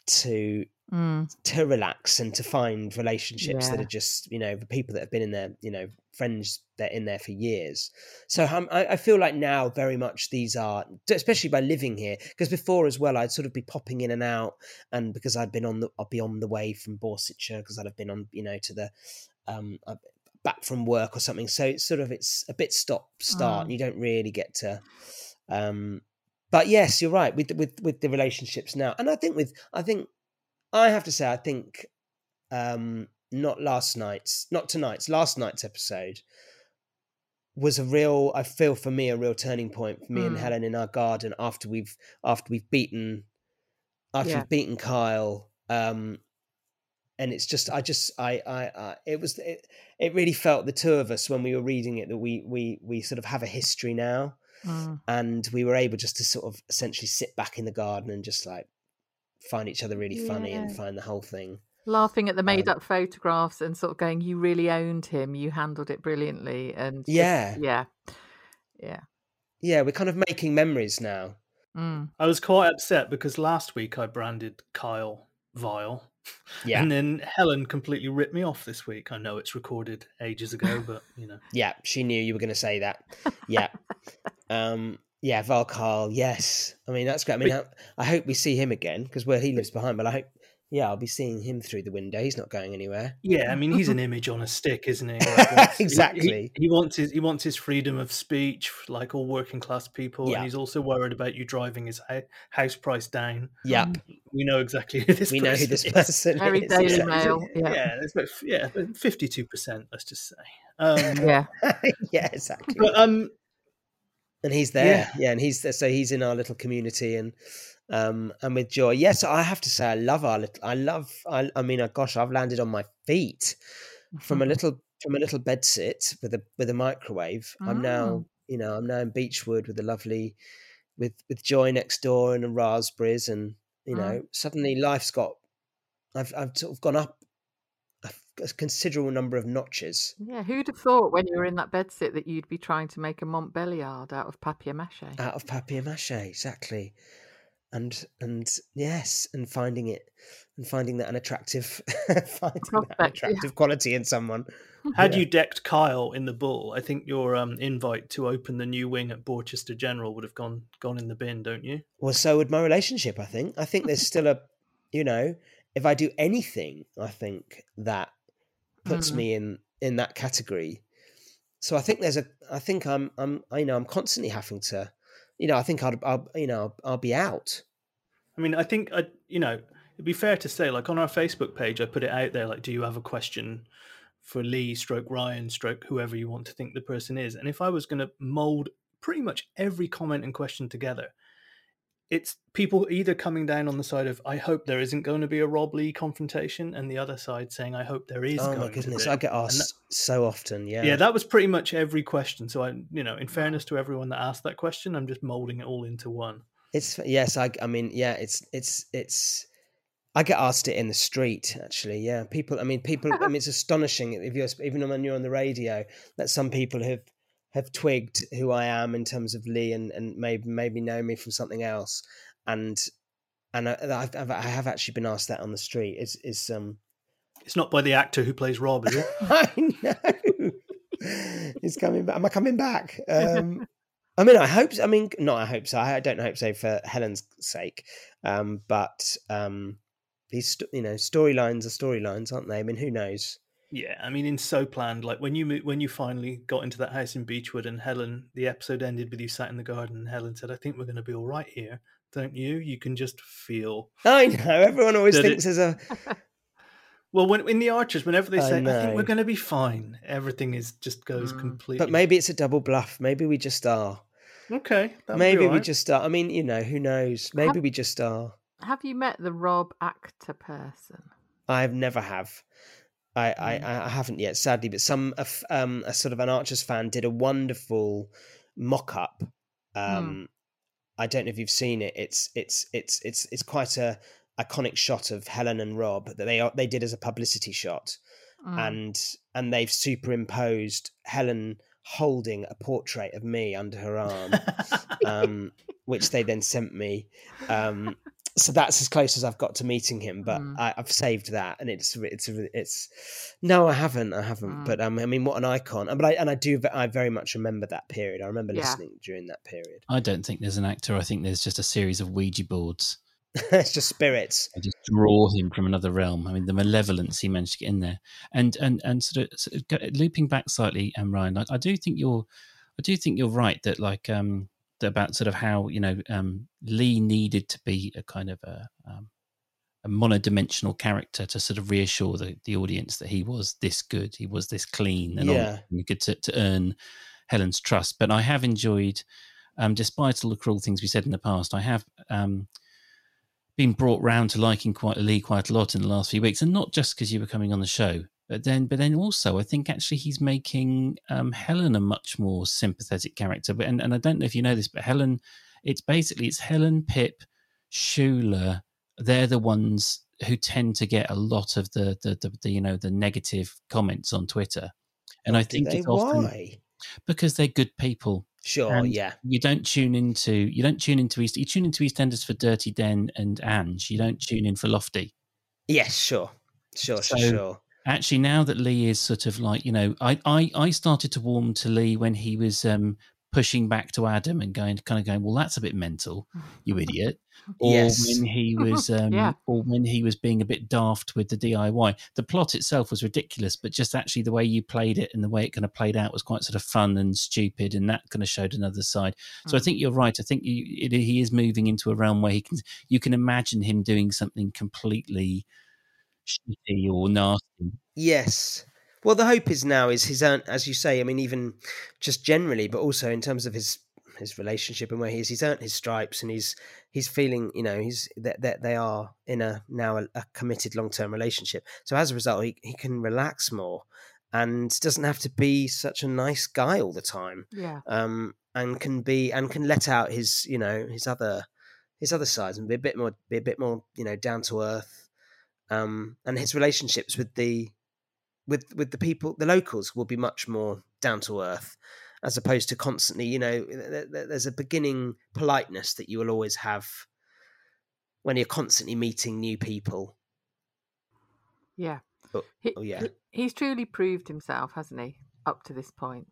to
mm,
to relax and to find relationships that are just you know the people that have been in there you know friends that are in there for years. So um, I, I feel like now very much these are especially by living here because before as well i'd sort of be popping in and out and because i'd been on the i'd be on the way from borsetshire because i'd have been on you know to the um uh, back from work or something. So it's sort of it's a bit stop start
Mm.
and you don't really get to um but yes you're right with with with the relationships now. And i think with i think I have to say, I think um, not last night's, not tonight's, last night's episode was a real. I feel for me a real turning point for me and
Mm.
Helen in our garden after we've after we've beaten after
Yeah.
we've beaten Kyle. Um, and it's just, I just, I, I, I it was, it, it really felt the two of us when we were reading it that we, we, we sort of have a history now
mm,
and we were able just to sort of essentially sit back in the garden and just like find each other really funny and find the whole thing.
laughing
Um,
at the made-up photographs and sort of going, "You really owned him. You handled it brilliantly." And just-
Yeah.
yeah, yeah.
Yeah, we're kind of making memories now.
Mm.
I was quite upset because last week I branded Kyle vile. <laughs>
Yeah,
And then Helen completely ripped me off this week. I know it's recorded ages ago, but you know.
yeah, she knew you were going to say that. Yeah, <laughs> um, yeah, Val Carl. Yes, I mean that's great. I mean, I, I hope we see him again because where he lives behind. But I hope, yeah, I'll be seeing him through the window. He's not going anywhere.
Yeah, I mean he's an <laughs> image on a stick, isn't he? <laughs> Like, wants- he-
Exactly.
He, he wants his he wants his freedom of speech, like all working class people,
Yeah.
and he's also worried about you driving his house price down.
Yeah,
We know exactly who this
we know who
person
this
is.
person
Very
is.
Daily
exactly.
Mail. <laughs>
Yeah,
Yeah,
about yeah, fifty-two percent. Let's just say. Um,
yeah.
yeah, exactly.
but um,
and he's there. Yeah. and he's there so he's in our little community and um and with joy. Yes i have to say i love our little i love i, I mean uh, gosh i've landed on my feet from a little from a little bed sit with a with a microwave. I'm now
Oh.
you know i'm now in beechwood with a lovely with with joy next door and raspberries and you know suddenly life's got i've i've sort of gone up a considerable number of notches
Yeah, who'd have thought when you were in that bedsit that you'd be trying to make a Montbéliarde out of papier mâché?
out of papier mache exactly and and yes and finding it and finding that an attractive <laughs> finding that an
Prospect, yeah.
attractive quality in someone <laughs>
Had
Yeah.
you decked Kyle in the bull, I think your um, invite to open the new wing at Borchester General would have gone gone in the bin, don't you?
well so would my relationship i think i think there's still a you know if i do anything i think that puts
Mm.
me in in that category so i think there's a i think i'm i'm i know i'm constantly having to you know i think i'll, I'll you know I'll, I'll be out
I mean, I think I, you know, it'd be fair to say, like on our Facebook page, I put it out there, like, do you have a question for Lee, stroke Ryan, stroke whoever you want to think the person is? And if I was going to mold pretty much every comment and question together, it's people either coming down on the side of I hope there isn't going to be a Rob Lee confrontation, and the other side saying I hope there is.
oh my goodness
be."
i get asked
that-
so often yeah
yeah, that was pretty much every question. So I, you know, in fairness to everyone that asked that question, I'm just molding it all into one.
It's yes, I I mean, yeah, it's it's it's. I get asked it in the street, actually. Yeah, people. I mean, people. I mean, it's astonishing if you're even when you're on the radio that some people have have twigged who I am in terms of Lee and and maybe maybe know me from something else, and and I, I've, I have actually been asked that on the street. Is is um.
It's not by the actor who plays Rob, is it? <laughs>
I know. <laughs> He's coming back. Am I coming back? Um, I mean, I hope. I mean, not. I hope so. I don't hope so for Helen's sake. Um, but um, these, you know, storylines are storylines, aren't they? I mean, who knows?
Yeah, I mean, in so planned. Like when you when you finally got into that house in Beechwood, and Helen, the episode ended with you sat in the garden, and Helen said, "I think we're going to be all right here." Don't you? You can just feel.
I know. Everyone always
Did it-
thinks there's a. <laughs>
Well, when in the Archers, whenever they say, "I, think we're going to be fine," everything is just goes
Mm.
completely.
But maybe it's a double bluff. Maybe we just are.
okay, that'll be
Maybe we just are. I mean, you know, who knows? Maybe we just are.
Have you met the Rob actor person?
I've never have. I, I,
Mm.
I haven't yet, sadly. But some um, a sort of an Archers fan did a wonderful mock-up. Um, I don't know if you've seen it. It's it's it's it's it's quite a iconic shot of Helen and Rob that they are- they did as a publicity shot,
Mm.
and and they've superimposed Helen holding a portrait of me under her arm, <laughs> um, which they then sent me. Um, so that's as close as I've got to meeting him, but
Mm.
I, I've saved that, and it's it's it's no, I haven't, I haven't.
Mm.
But um, I mean, what an icon! But I and I do, I very much remember that period. I remember
Yeah.
listening during that period.
I don't think there's an actor. I think there's just a series of Ouija boards. <laughs>
it's just spirits.
I just draw him from another realm. I mean, the malevolence he managed to get in there, and and and sort of, sort of looping back slightly, um, Ryan, I, I do think you're, I do think you're right that like um that about sort of how you know um Lee needed to be a kind of a um, a monodimensional character to sort of reassure the, the audience that he was this good, he was this clean, and
Yeah.
and good to, to earn Helen's trust. But I have enjoyed, um, despite all the cruel things we said in the past, I have um, been brought round to liking quite Lee quite a lot in the last few weeks, and not just because you were coming on the show, but then, but then also I think actually he's making um, Helen a much more sympathetic character. But and, and I don't know if you know this, but Helen, it's basically it's Helen, Pip, Shula. They're the ones who tend to get a lot of the the, the, the you know the negative comments on Twitter, and I think
they?
it's often
Why?
because they're good people
Sure.
And-
yeah.
you don't tune into you don't tune into East you tune into EastEnders for Dirty Den and Ange. You don't tune in for Lofty.
Yes. Sure. Sure. Sure.
So-
sure.
Actually, now that Lee is sort of like you know, I I, I started to warm to Lee when he was um, pushing back to Adam and going kind of going, well, that's a bit mental, you <laughs> idiot. Or
Yes.
when he was <laughs> um,
Yeah.
or when he was being a bit daft with the DIY. The plot itself was ridiculous, but just actually the way you played it and the way it kind of played out was quite sort of fun and stupid, and that kind of showed another side. So I
Mm.
think you're right. I think you, it, he is moving into a realm where he can. You can imagine him doing something completely shitty or nasty.
Yes. Well, the hope is now is his own, as you say. I mean, even just generally, but also in terms of his his relationship and where he is, he's earned his stripes, and he's he's feeling, you know, he's that that they are in a now a, a committed long term relationship. So as a result, he he can relax more and doesn't have to be such a nice guy all the time.
Yeah.
Um, and can be and can let out his you know his other his other sides and be a bit more be a bit more you know down to earth. Um, and his relationships with the with with the people, the locals will be much more down to earth, as opposed to constantly. You know, th- th- there's a beginning politeness that you will always have when you're constantly meeting new people.
Yeah.
Oh,
He-
oh, yeah.
he- he's truly proved himself, hasn't he, up to this point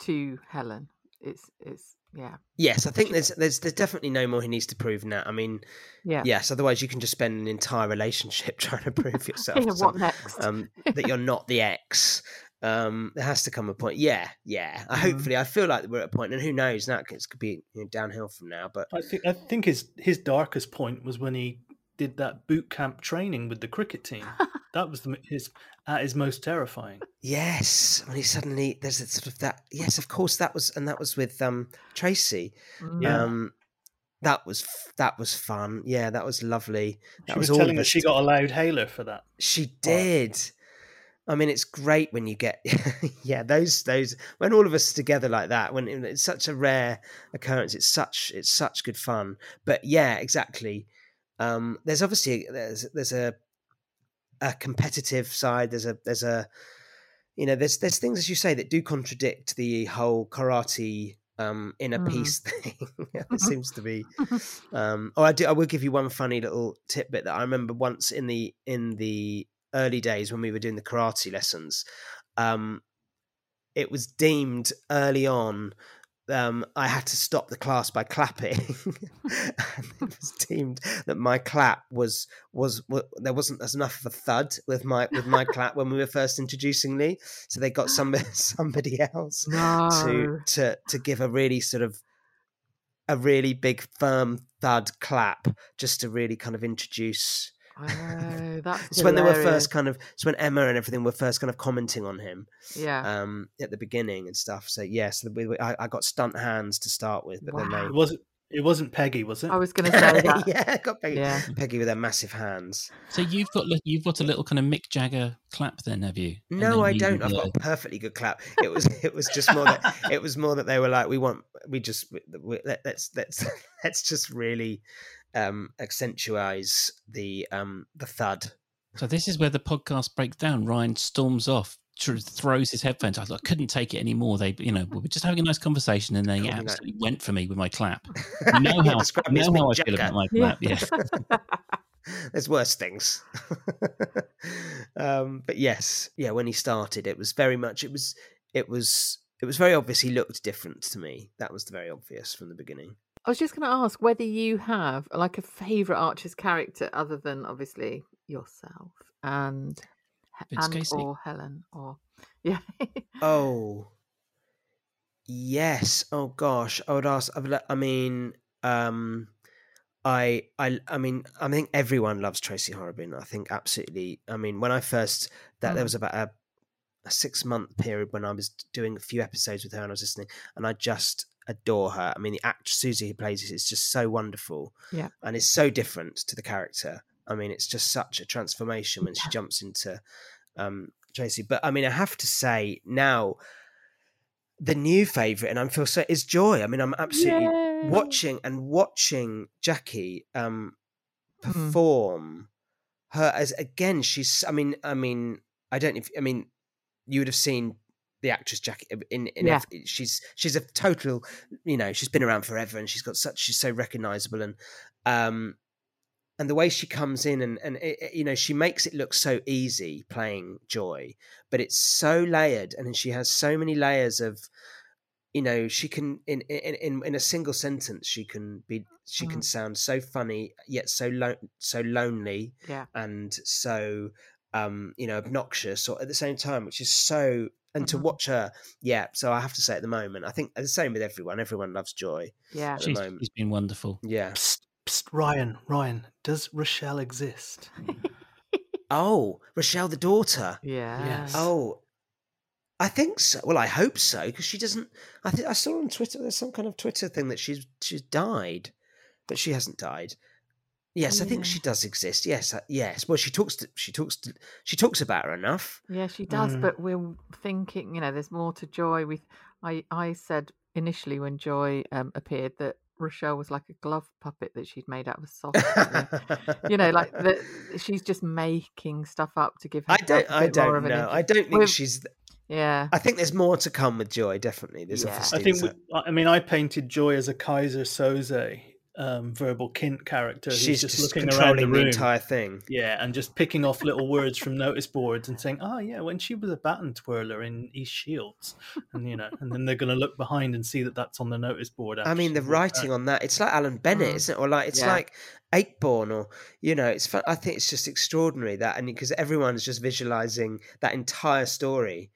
to Helen. It's it's yeah.
Yes, I think there's there's there's definitely no more he needs to prove now. I mean,
Yeah.
yes, otherwise you can just spend an entire relationship <laughs> trying to prove <laughs> yourself
Yeah,
to some-
next?
um, that you're not the ex. Um, there has to come a point. Yeah, yeah. I,
Mm.
hopefully, I feel like we're at a point, and who knows? That could, could be you know, downhill from now. But
I think I think his his darkest point was when he did that boot camp training with the cricket team. <laughs> that was the, his at his most terrifying.
yes, when he suddenly there's a sort of that. Yes, of course, that was, and that was with um Tracy.
Yeah.
Um, that was that was fun. Yeah, that was lovely. That
She
was
was
all
telling
of
us
us
she got a loud hailer for that.
She did. I mean, it's great when you get, <laughs> yeah, those those when all of us are together like that. When it's such a rare occurrence, it's such it's such good fun. But yeah, exactly. Um, there's obviously there's there's a a competitive side. There's a there's a you know there's there's things as you say that do contradict the whole karate um inner
Mm.
peace <laughs> thing. it seems to be um, oh, I do. I will give you one funny little tidbit that I remember once in the in the early days when we were doing the karate lessons. Um, it was deemed early on. Um, I had to stop the class by clapping. <laughs> and it was deemed that my clap was was, wa there wasn't as enough of a thud with my with my clap when we were first introducing Lee, so they got somebody <laughs> somebody else
no.
to to to give a really sort of a really big firm thud clap just to really kind of introduce
Oh, that's
it's when they were first kind of it's when Emma and everything were first kind of commenting on him
Yeah.
um at the beginning and stuff so yes we, we- I, I got stunt hands to start with but
Wow.
then
It wasn't it wasn't Peggy, was it?
I was going <laughs> to say that.
yeah got Peggy,
Yeah.
Peggy with her massive hands
So you've got you've got a little kind of Mick Jagger clap, then have you?
No I
you
don't I've got a perfectly good clap it was it was just more that it was more that they were like we want we just we, we, let, let's let's <laughs> let's just really um accentuate the um the thud
So this is where the podcast breaks down. Ryan storms off, throws his headphones. I, I couldn't take it anymore. They, you know, we were just having a nice conversation, and they
that.
absolutely went for me with my clap. <laughs> You know how, you know how I feel about my
Yeah.
clap. Yeah. <laughs>
There's worse things. <laughs> um, but yes, yeah, when he started, it was very much, it was, it was, it was very obvious he looked different to me. That was very obvious from the beginning.
I was just going to ask whether you have like a favourite Archer's character other than obviously yourself and
Vince
and
Casey.
or Helen or <laughs> yeah.
Oh, yes. Oh gosh, I would ask. I would- I mean, um, I, I, I mean, I think everyone loves Tracy Horrobin. I think absolutely. I mean, when I first that there
Mm.
was about a, a six month period when I was doing a few episodes with her and I was listening, and I just adore her. I mean, the actress Susie who plays it is just so wonderful,
Yeah.
and it's so different to the character. I mean, it's just such a transformation when she jumps into um, Tracy. But I mean, I have to say now, the new favorite, and I feel so is Joy. I mean, I'm absolutely
Yay.
watching and watching Jackie um,
Mhm.
perform her as again. She's. I mean, I mean, I don't. know If I mean, you would have seen the actress Jackie in. in
Yeah.
she's she's a total. You know, she's been around forever, and she's got such. She's so recognizable, and um, and the way she comes in and and it, it- you know she makes it look so easy playing joy but it's so layered and she has so many layers of you know she can in in in, in a single sentence she can be she can
Mm.
sound so funny yet so lo- so lonely
Yeah.
and so um you know obnoxious or at the same time which is so and to
Mhm.
watch her yeah so i have to say at the moment i think the same with everyone everyone loves joy
Yeah.
the
She's,
moment.
she's been wonderful.
yeah
Psst, psst, Ryan, Ryan, does Rochelle exist?
oh rochelle the daughter
Yeah.
Yes.
Oh, I think so. Well, I hope so because she doesn't. I think I saw on Twitter. There's some kind of Twitter thing that she's she's died, but she hasn't died. Yes, I think she does exist. Yes, uh, yes. Well, she talks. To, she talks. To, she talks about her enough.
Yeah, she does,
Mm.
but we're thinking, you know, there's more to Joy. We, I, I said initially when Joy um, appeared that Rochelle was like a glove puppet that she'd made out of a soft. you know, like the, <laughs> she's just making stuff up to give.
Her I don't.
herself a
I don't know. I don't think
With-
she's.
Yeah,
I think there's more to come with Joy. Definitely, there's
Yeah.
I think. We, I mean, I painted Joy as a Keyser Söze um, Verbal Kint character. who's
she's
just,
just
looking around the
controlling the, entire thing.
Yeah, and just picking off little words from notice boards and saying, "Oh yeah, when she was a baton twirler in East Shields," and you know, and then they're going to look behind and see that that's on the notice board.
I mean, the writing on that, it's like Alan Bennett,
Mm.
isn't it? Or like, it's
Yeah.
like Ayckbourn, or, you know, it's fun. I think it's just extraordinary that, and because everyone's just visualizing that entire story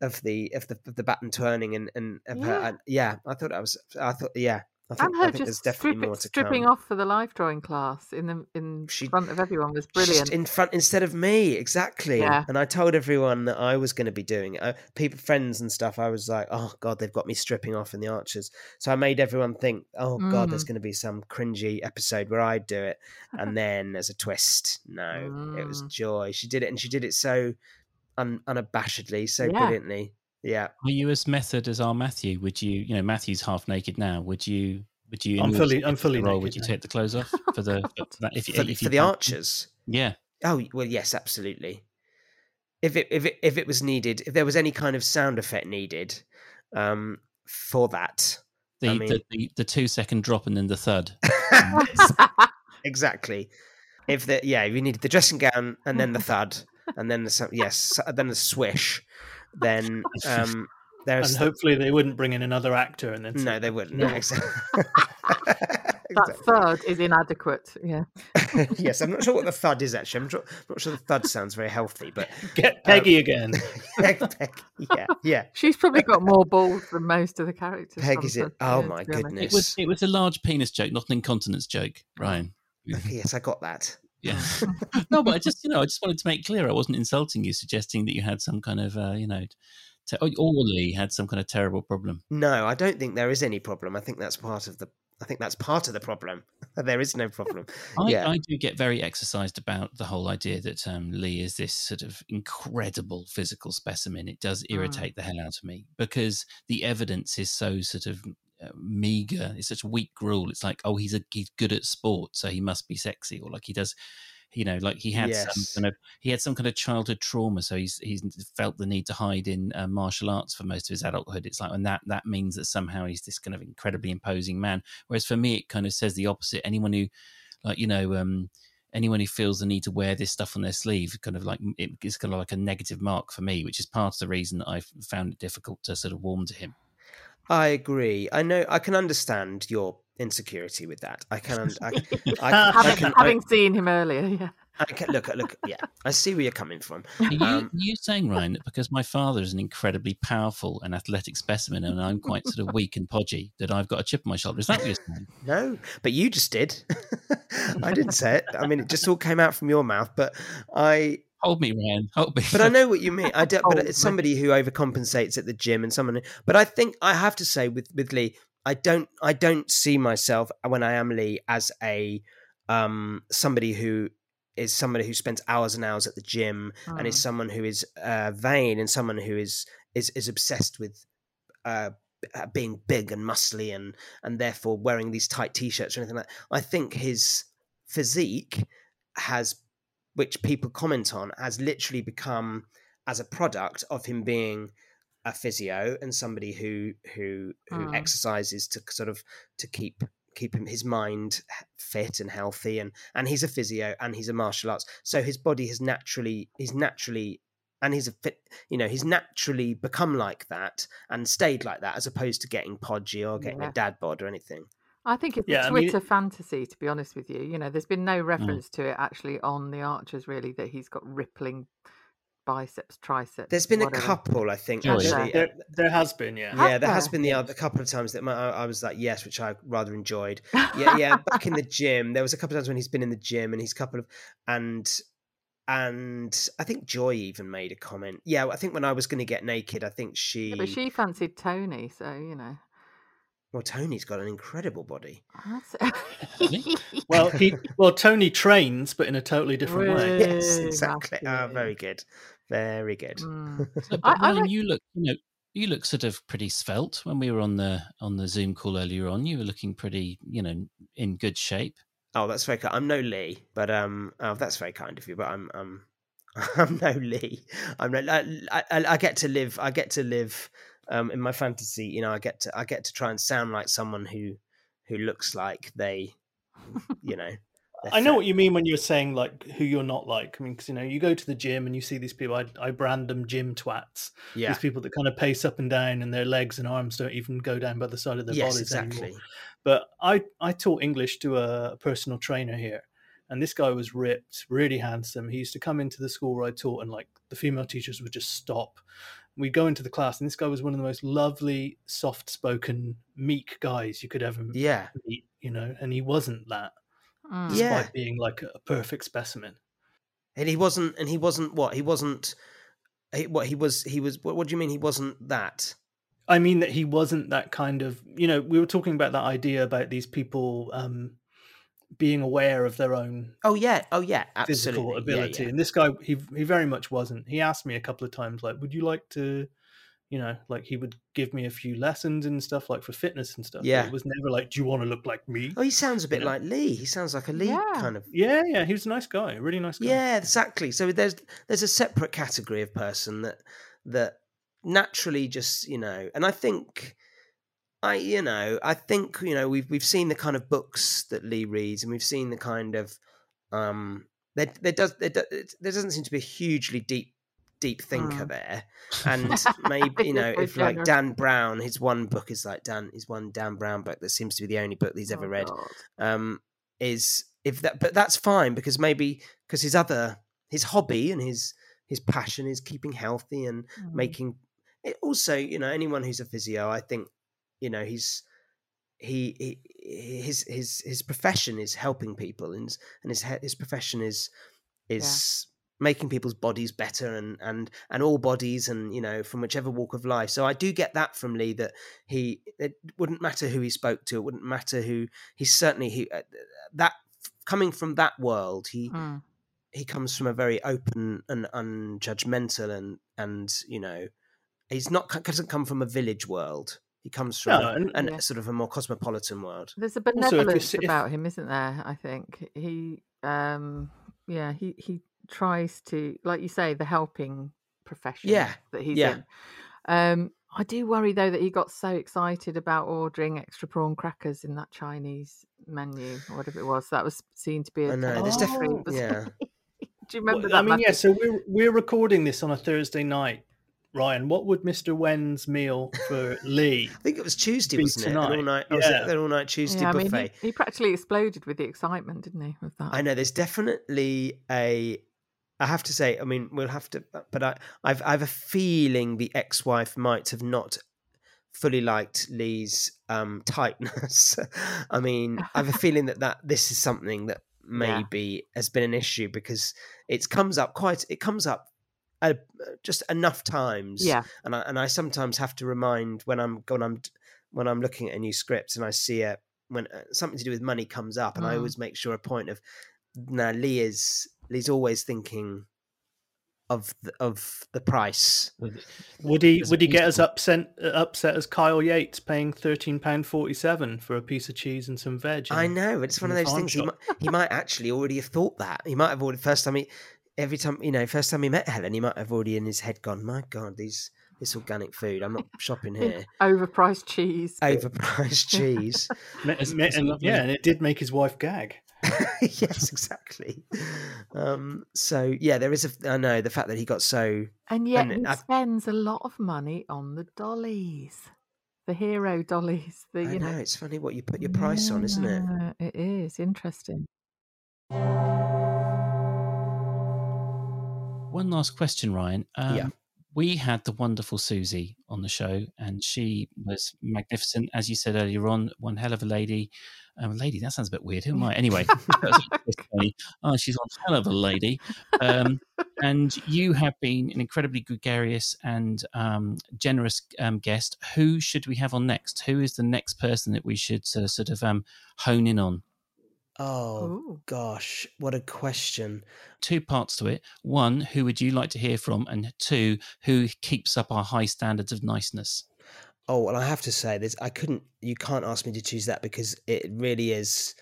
of the, of the, of the baton turning and, and, of her,
Yeah.
and yeah, I thought I was, I thought, yeah, I think,
and
I
her
think there's
just
definitely
stripping,
more to
stripping
come.
off for the life drawing class in the in
She-
front of everyone was brilliant.
in front instead of me, exactly.
Yeah.
And I told everyone that I was going to be doing it. Uh, people, friends, and stuff. I was like, "Oh God, they've got me stripping off in the Archers." So I made everyone think, "Oh God, there's
Mm.
going to be some cringy episode where I do it." And <laughs> then as a twist. No, it was
Mm.
Joy. She did it, and she did it so un- unabashedly, so
Yeah.
brilliantly. Yeah.
Are you as method as our Matthew? Would you, you know, Matthew's half naked now. Would you, would you,
I'm fully- I'm fully
role,
naked
would you
now.
take the clothes off for the, <laughs> for that? If,
For,
if
for the? Archers.
Yeah.
Oh well, yes, absolutely. If it if it if it was needed, if there was any kind of sound effect needed, um, for that,
The,
I mean-
the, the, the two second drop and then the thud. <laughs>
exactly. If the yeah, you needed the dressing gown and then the thud and then the so- yes, then the swish, then um, there's
and
there's
hopefully they wouldn't bring in another actor and then
no, they wouldn't.
No. <laughs>
Exactly.
that thud is inadequate. Yeah, <laughs>
yes, I'm not sure what the thud is actually. I'm not, not sure the thud sounds very healthy, but <laughs>
"Get Peggy again."
Peg, Peg, yeah, yeah.
she's probably got more balls than most of the characters.
Peg
from
is it? Oh my
to be honest.
goodness.
It was, it was a large penis joke, not an incontinence joke, Ryan.
Okay, yes, I got that.
Yeah. <laughs> <laughs> no, but I just, you know, I just wanted to make clear I wasn't insulting you, suggesting that you had some kind of, uh, you know, te- or Lee had some kind of terrible problem.
No, I don't think there is any problem. I think that's part of the. I think that's part of the problem. <laughs> there is no problem.
I,
Yeah.
I do get very exercised about the whole idea that um, Lee is this sort of incredible physical specimen. It does irritate the hell out of me because the evidence is so sort of meager. It's such a weak gruel. It's like, oh, he's a he's good at sport, so he must be sexy, or like he does. You know, like he had
Yes.
some kind of he had some kind of childhood trauma, so he's he's felt the need to hide in uh, martial arts for most of his adulthood. It's like, and that that means that somehow he's this kind of incredibly imposing man. Whereas for me, it kind of says the opposite. Anyone who, like you know, um, anyone who feels the need to wear this stuff on their sleeve, kind of like it's kind of like a negative mark for me, which is part of the reason that I've found it difficult to sort of warm to him.
I agree. I know. I can understand your insecurity with that. I can. un- I, I, <laughs> I
having,
can.
having seen him earlier, yeah.
I, I can look. Look. Yeah, I see where you're coming from.
Are you,
Um,
are you saying, Ryan, that because my father is an incredibly powerful and athletic specimen and I'm quite sort of weak and podgy, that I've got a chip on my shoulder? Is that what you're saying? <laughs>
No, but you just did. <laughs> I didn't say it. I mean, it just all came out from your mouth. But I,
Hold me, Ryan. Hold me.
but I know what you mean. <laughs> I don't. but it's somebody who overcompensates at the gym and someone. But I think I have to say with with Lee, I don't I don't see myself when I am Lee as a um somebody who is somebody who spends hours and hours at the gym and is
Mm.
someone who is uh, vain and someone who is is is obsessed with uh, uh, being big and muscly and and therefore wearing these tight t-shirts or anything like that. I think his physique has which people comment on has literally become as a product of him being a physio and somebody who who who
Mm.
exercises to sort of to keep keep him his mind fit and healthy and and he's a physio and he's a martial arts so his body has naturally he's naturally and he's a fit you know he's naturally become like that and stayed like that as opposed to getting podgy or getting
Yeah.
a dad bod or anything
I think it's
Yeah,
a
I mean-
Twitter fantasy, to be honest with you. You know, there's been no
Mm.
reference to it actually on the Archers, really, that he's got rippling biceps, triceps.
there's been
whatever.
a couple i think actually
There, there has been, yeah.
yeah, there has been the other couple of times that my, I I was like, yes, which I rather enjoyed. <laughs> Yeah, yeah. back in the gym, there was a couple of times when he's been in the gym and he's a couple of and and I think Joy even made a comment. Yeah, I think when I was going to get naked, I think she.
Yeah, but she fancied Tony, so you know.
Well, Tony's got an incredible body. <laughs>
Well, he well Tony trains, but in a totally different way.
Yes, exactly. Ah, very good, very good.
Mm. <laughs>
So, but
I- I
Ryan, you look, you know, you look sort of pretty svelte when we were on the on the Zoom call earlier on. You were looking pretty, you know, in good shape.
Oh, that's very kind. I'm no Lee, but um, oh, that's very kind of you. But I'm um, <laughs> I'm no Lee. I'm no. I, I, I get to live. I get to live um in my fantasy. You know, I get to I get to try and sound like someone who who looks like they, <laughs> you know.
I know what you mean when you're saying like who you're not like. I mean, because you know, you go to the gym and you see these people. I, I brand them gym twats.
Yeah.
These people that kind of pace up and down, and their legs and arms don't even go down by the side of their
Yes,
bodies
exactly.
anymore. But I I taught English to a personal trainer here, and this guy was ripped, really handsome. He used to come into the school where I taught, and like the female teachers would just stop. We'd go into the class, and this guy was one of the most lovely, soft-spoken, meek guys you could ever
Yeah.
meet. You know, and he wasn't that
Mm.
despite
Yeah.
being like a perfect specimen.
And he wasn't. And he wasn't what? He wasn't. He, what he was? He was. What, what do you mean? He wasn't that?
I mean that he wasn't that kind of you know we were talking about that idea about these people um, being aware of their own
Oh yeah. Oh yeah.
physical
Absolutely. Yeah,
ability,
yeah.
and this guy he he very much wasn't. He asked me a couple of times like, "Would you like to?" You know, like he would give me a few lessons and stuff, like for fitness and stuff. but
Yeah.
it was never like, "Do you want to look like me?"
Oh, he sounds a bit
know?
like Lee. He sounds like a Lee
Yeah.
kind of.
Yeah, yeah, he was a nice guy, a really nice guy.
Yeah, exactly. So there's there's a separate category of person that that naturally just you know, and I think I you know I think you know we've we've seen the kind of books that Lee reads, and we've seen the kind of um there there does there, there doesn't seem to be a hugely deep deep thinker
Mm.
there, <laughs> and maybe you know if like. Dan Brown, his one book is like Dan his one Dan Brown book that seems to be the only book that he's ever
Oh,
read um, is if that, but that's fine because maybe because his other his hobby and his his passion is keeping healthy and
Mm.
making it also you know anyone who's a physio i think you know he's he, he his his his profession is helping people and his- and his his profession is is making people's bodies better and and and all bodies and you know from whichever walk of life. So i do get that from lee that he it wouldn't matter who he spoke to it wouldn't matter who he's certainly he uh, that coming from that world he
Mm.
he comes from a very open and unjudgmental and and you know he's not doesn't come from a village world he comes from
No,
a,
and-
an,
Yeah.
sort of a more cosmopolitan world
There's a
if you
benevolence
see- if-
about him, isn't there? I think he, um, yeah, he he tries to, like you say, the helping profession.
Yeah,
that he's
yeah.
in. Um, I do worry though that he got so excited about ordering extra prawn crackers in that Chinese menu or whatever it was. That was seen to be a
I know, there's
terrible
definitely-
yeah. <laughs>
do you remember
Well,
that?
I mean, yeah. So we're we're recording this on a Thursday night, Ryan. What would Mister Wen's meal for <laughs> Lee?
I think it was Tuesday,
Be
wasn't it? An all
tonight,
night. Was it
yeah.
an all night Tuesday
yeah, I mean,
buffet?
he, he practically exploded with the excitement, didn't he? With that,
I know there's definitely a. I have to say, I mean, we'll have to, but I, I've, I have a feeling the ex-wife might have not fully liked Lee's um, tightness. <laughs> I mean, I have a feeling that that this is something that <laughs>
Yeah.
maybe has been an issue because it comes up quite. It comes up. Uh, just enough times,
yeah,
and I and I sometimes have to remind when I'm when I'm when I'm looking at a new script and I see a when uh, something to do with money comes up, and I
Mm.
always make sure a point of now Lee is Lee's always thinking of the, of the price.
Would he
It's
would he get as upset upset as Kyle Yates paying thirteen pound forty seven for a piece of cheese and some veg?
I know it's one of those things. He might, he might actually already have thought that. He might have already first time he every time you know first time he met Helen, he might have already in his head gone, "My God, these this organic food. I'm not shopping here. <laughs>
overpriced cheese.
Overpriced <laughs> cheese."
Me-
It's-
me-
it's a
and-
lovely-
yeah, and it did make his wife gag. <laughs>
yes, exactly. Um, so yeah, there is a. I know the fact that he got so.
And yet
And
he
I-
spends a lot of money on the dollies, the hero dollies. The
I
you
know
know,
it's funny what you put your price on, isn't it?
It is interesting.
One last question, Ryan. Um,
Yeah.
We had the wonderful Susie on the show, and she was magnificent, as you said earlier on. One hell of a lady. Um, lady, that sounds a bit weird. Who am I? <laughs> Anyway, that was a twist, Tony. oh, she's one hell of a lady. Um, and you have been an incredibly gregarious and um, generous um, guest. Who should we have on next? Who is the next person that we should uh, sort of um, hone in on?
Oh
Ooh.
gosh, what a question.
Two parts to it. One, who would you like to hear from? And two, who keeps up our high standards of niceness?
Oh well, I have to say this. I couldn't. You can't ask me to choose that because it really is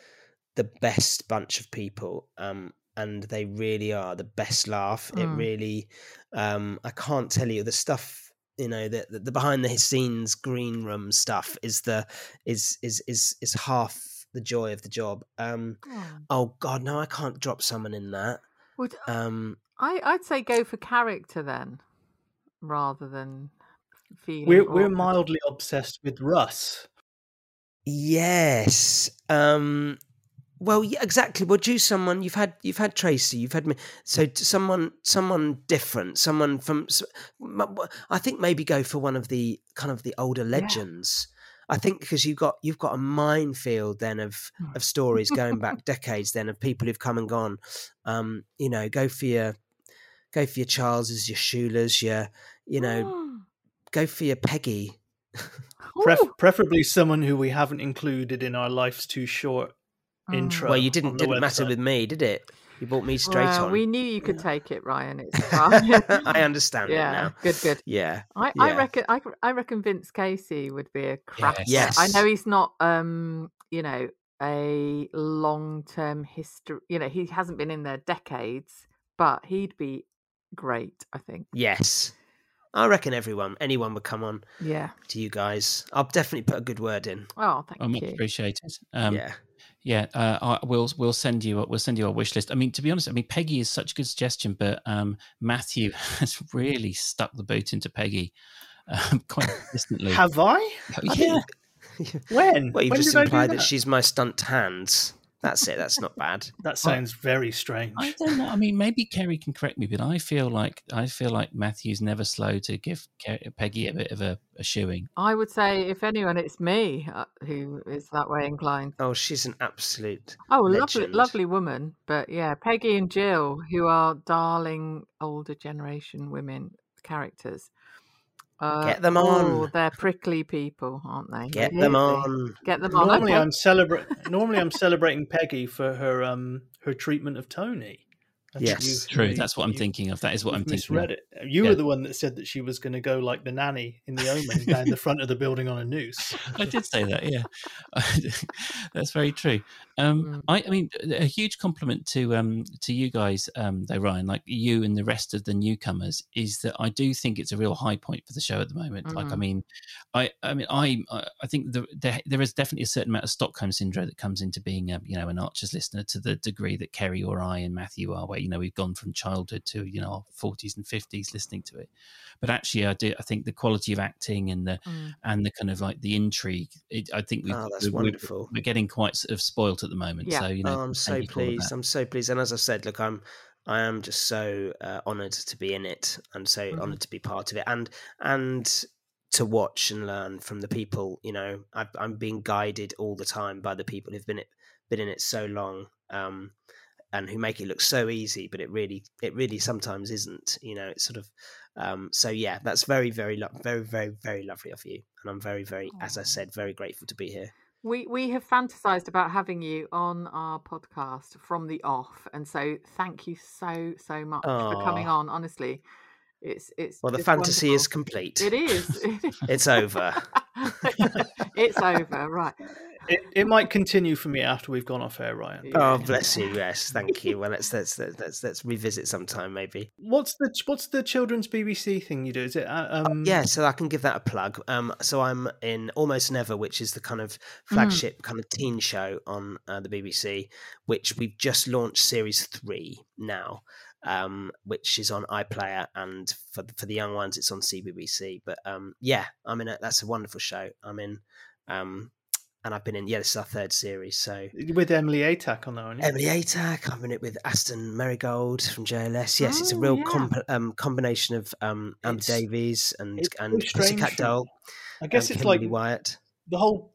the best bunch of people. Um, and they really are the best laugh. It
Mm.
really. Um, I can't tell you the stuff. You know the, the the behind the scenes green room stuff is the is is is is half the joy of the job. Um.
Oh.
Oh God, no, I can't drop someone in that.
Would
Um.
I? I'd say go for character then, rather than feeling.
We're we're mildly obsessed with Russ.
Yes. Um well, yeah, exactly. We'll choose someone. You've had you've had Tracy. You've had me. So t- someone someone different. Someone from. I think maybe go for one of the kind of the older legends. I think because you've got you've got a minefield then of of stories going <laughs> back decades then of people who've come and gone. Um, you know, go for your go for your Charleses, your Shula's, your you know, <gasps> go for your Peggy.
Pref- preferably someone who we haven't included in our life's too short
Mm.
intro.
Well, you didn't didn't matter with me, did it? You bought me straight
Well,
on.
we knew you could take it, Ryan. It's <laughs> fine.
I understand it
yeah,
now.
good, good.
Yeah.
I, I reckon I, I reckon Vince Casey would be a crap.
Yes.
I know he's not um you know a long term history. You know he hasn't been in there decades, but he'd be great. I think.
Yes. I reckon everyone, anyone would come on
Yeah.
to you guys. I'll definitely put a good word in.
Oh, thank
much
you.
appreciated. Um,
yeah.
Yeah, uh, I- we'll we'll send you a, we'll send you a wish list. I mean, to be honest, I mean Peggy is such a good suggestion, but um, Matthew <laughs> has really stuck the boot into Peggy um, <laughs> quite consistently.
Have I?
I <laughs>
yeah,
think-
When?
well, you
when
just
did I do
implied that?
that?
she's my stunt hands. That's it. That's not bad. <laughs>
That sounds very strange.
I don't know. I mean, maybe Kerry can correct me, but I feel like I feel like Matthew's never slow to give Ke- Peggy a bit of a, a shoeing.
I would say, if anyone, it's me uh, who is that way inclined.
Oh, she's an absolute.
Oh, lovely,
Legend.
lovely woman. But yeah, Peggy and Jill, who are darling older generation women characters. Uh,
Get them on.
Oh,
on.
they're prickly people, aren't they?
Get
Really?
them on.
Get them on.
Normally,
okay.
I'm celebrate. Normally, I'm celebrating Peggy for her um her treatment of Tony. I think
Yes.
you've-
True,
you-
that's what I'm
you-
thinking of. That is what I'm thinking.
misread
Of.
it. You
Yeah.
were the one that said that she was going to go like the nanny in the Omen <laughs> down the front of the building on a noose.
I did say that. Yeah, <laughs> that's very true. Um,
Mm.
I, I mean, a huge compliment to um, to you guys, um, though, Ryan, like you and the rest of the newcomers, is that I do think it's a real high point for the show at the moment. Like, I
Mhm.
mean, I, I mean, I, I think the, there, there is definitely a certain amount of Stockholm syndrome that comes into being, a, you know, an Archer's listener to the degree that Kerry or I and Matthew are, where you know we've gone from childhood to you know our forties and fifties listening to it. But actually, I do. I think the quality of acting and the
Mm.
and the kind of like the intrigue. It, I think we
Oh, that's
we're,
wonderful.
we're getting quite sort of spoilt at the moment.
Yeah.
So you know,
oh, I'm so
thank you for all of
pleased. I'm so pleased. And as I said, look, I'm I am just so uh, honoured to be in it and so
Mhm.
honoured to be part of it and and to watch and learn from the people. You know, I've, I'm being guided all the time by the people who've been it been in it so long. Um, and who make it look so easy, but it really, it really sometimes isn't. You know, it's sort of. Um, so yeah, that's very, very, lo- very, very, very lovely of you, and I'm very, very, as I said, very grateful to be here.
We we have fantasized about having you on our podcast from the off, and so thank you so so much for coming on. Honestly, it's it's
Well, the fantasy is complete.
It is. <laughs>
It's over. <laughs>
it's over. Right.
It, it might continue for me after we've gone off air, Ryan.
Oh,
Yeah.
bless you. Yes, thank you. Well, let's let's let's let's, let's revisit sometime, maybe.
What's the what's the children's BBC thing you do? Is it uh, um
Yeah, so I can give that a plug. Um, so I'm in Almost Never, which is the kind of flagship kind of teen show on uh, the BBC, which we've just launched series three now, um, which is on iPlayer, and for the, for the young ones, it's on CBBC. But um, yeah, I'm in. A, that's a wonderful show. I'm in. Um, and I've been in. Yeah, this is our third series. So
with Emily Atack on that aren't?
Emily Atack. I'm in it with Aston Merrygold from JLS. Yes, it's a
Oh,
real
yeah.
comp- um, combination of um, Amber
It's-
Davies and and Pussycat. Doll.
I guess it's like
Wyatt.
the whole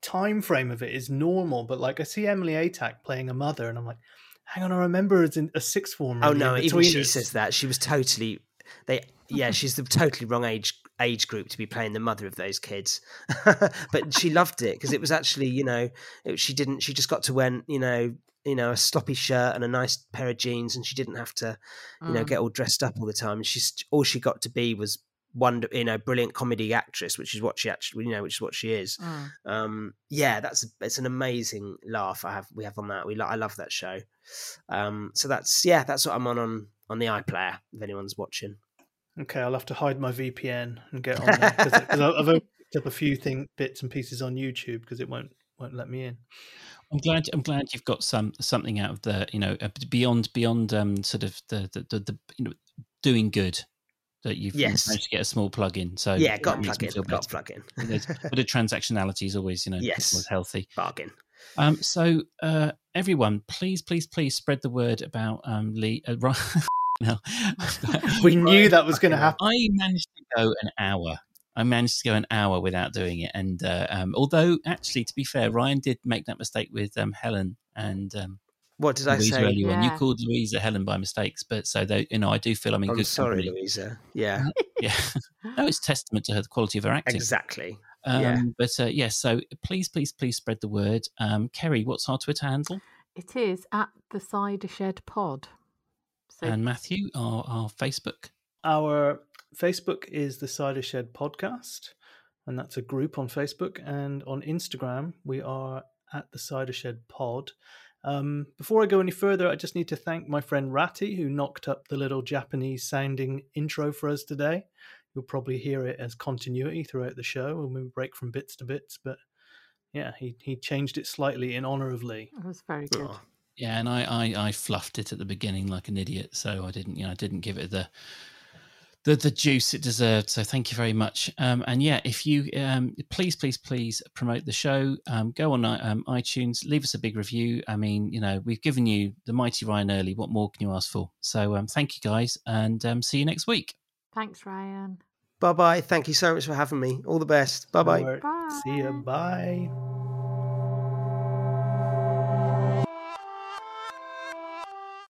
time frame of it is normal, but like I see Emily Atack playing a mother, and I'm like, hang on, I remember her as in a sixth form.
Oh no, even she
Inbetweeners.
says that she was totally. They yeah, she's the totally wrong age age group to be playing the mother of those kids, <laughs> but she loved it because it was actually, you know, it, she didn't. She just got to wear, you know, you know, a sloppy shirt and a nice pair of jeans, and she didn't have to, you know,
Mm.
get all dressed up all the time. And she's all she got to be was wonder, you know, brilliant comedy actress, which is what she actually, you know, which is what she is.
Mm.
Um, yeah, that's it's an amazing laugh I have we have on that. We I love that show. Um, so that's yeah, that's what I'm on on on the iPlayer. If anyone's watching,
Okay, I'll have to hide my VPN and get on there because I've I've only picked up a few thing bits and pieces on YouTube because it won't won't let me in.
I'm glad. I'm glad you've got some something out of the you know uh, beyond beyond um sort of the the the, the you know doing good that you've
Yes.
managed to get a small plug in. So
yeah, got plug in, got
better.
plug in,
There's- But the transactionality is always you know
Yes.
always healthy.
bargain.
Um, so uh, everyone, please, please, please spread the word about um, Lee. Uh, <laughs> Ry- no.
We <laughs> knew that was going to happen.
I managed to go an hour. I managed to go an hour without doing it, and uh, um, although actually, to be fair, Ryan did make that mistake with um, Helen and um,
What did I say?
earlier on. You
Yeah.
called Louiza Helen by mistakes, but so though you know, I do feel I'm in
I'm
good
sorry,
company.
Louiza. Yeah,
Yeah, <laughs> no, it's testament to her the quality of her acting.
exactly.
Um,
yeah.
But uh, yes, so please, please, please spread the word. Um, Kerry, what's our Twitter handle?
It is at the Cider Shed Pod. So
And Matthew, our, our Facebook.
Our Facebook is the Cider Shed Podcast, and that's a group on Facebook. And on Instagram, we are at the Cider Shed Pod. Um, before I go any further, I just need to thank my friend Ratty, who knocked up the little Japanese sounding intro for us today. You'll probably hear it as continuity throughout the show when we break from bits to bits. But yeah, he, he changed it slightly in honor of Lee.
That was very good.
Oh,
Yeah, and I, I, I fluffed it at the beginning like an idiot, so I didn't, you know, I didn't give it the the the juice it deserved. So thank you very much. Um, and yeah, if you um, please, please, please promote the show. Um, go on um, iTunes, leave us a big review. I mean, you know, we've given you the mighty Ryan Early. What more can you ask for? So um, thank you guys, and um, see you next week.
Thanks, Ryan.
Bye bye. Thank you so much for having me. All the best. Bye bye.
Alright, See ya. Bye.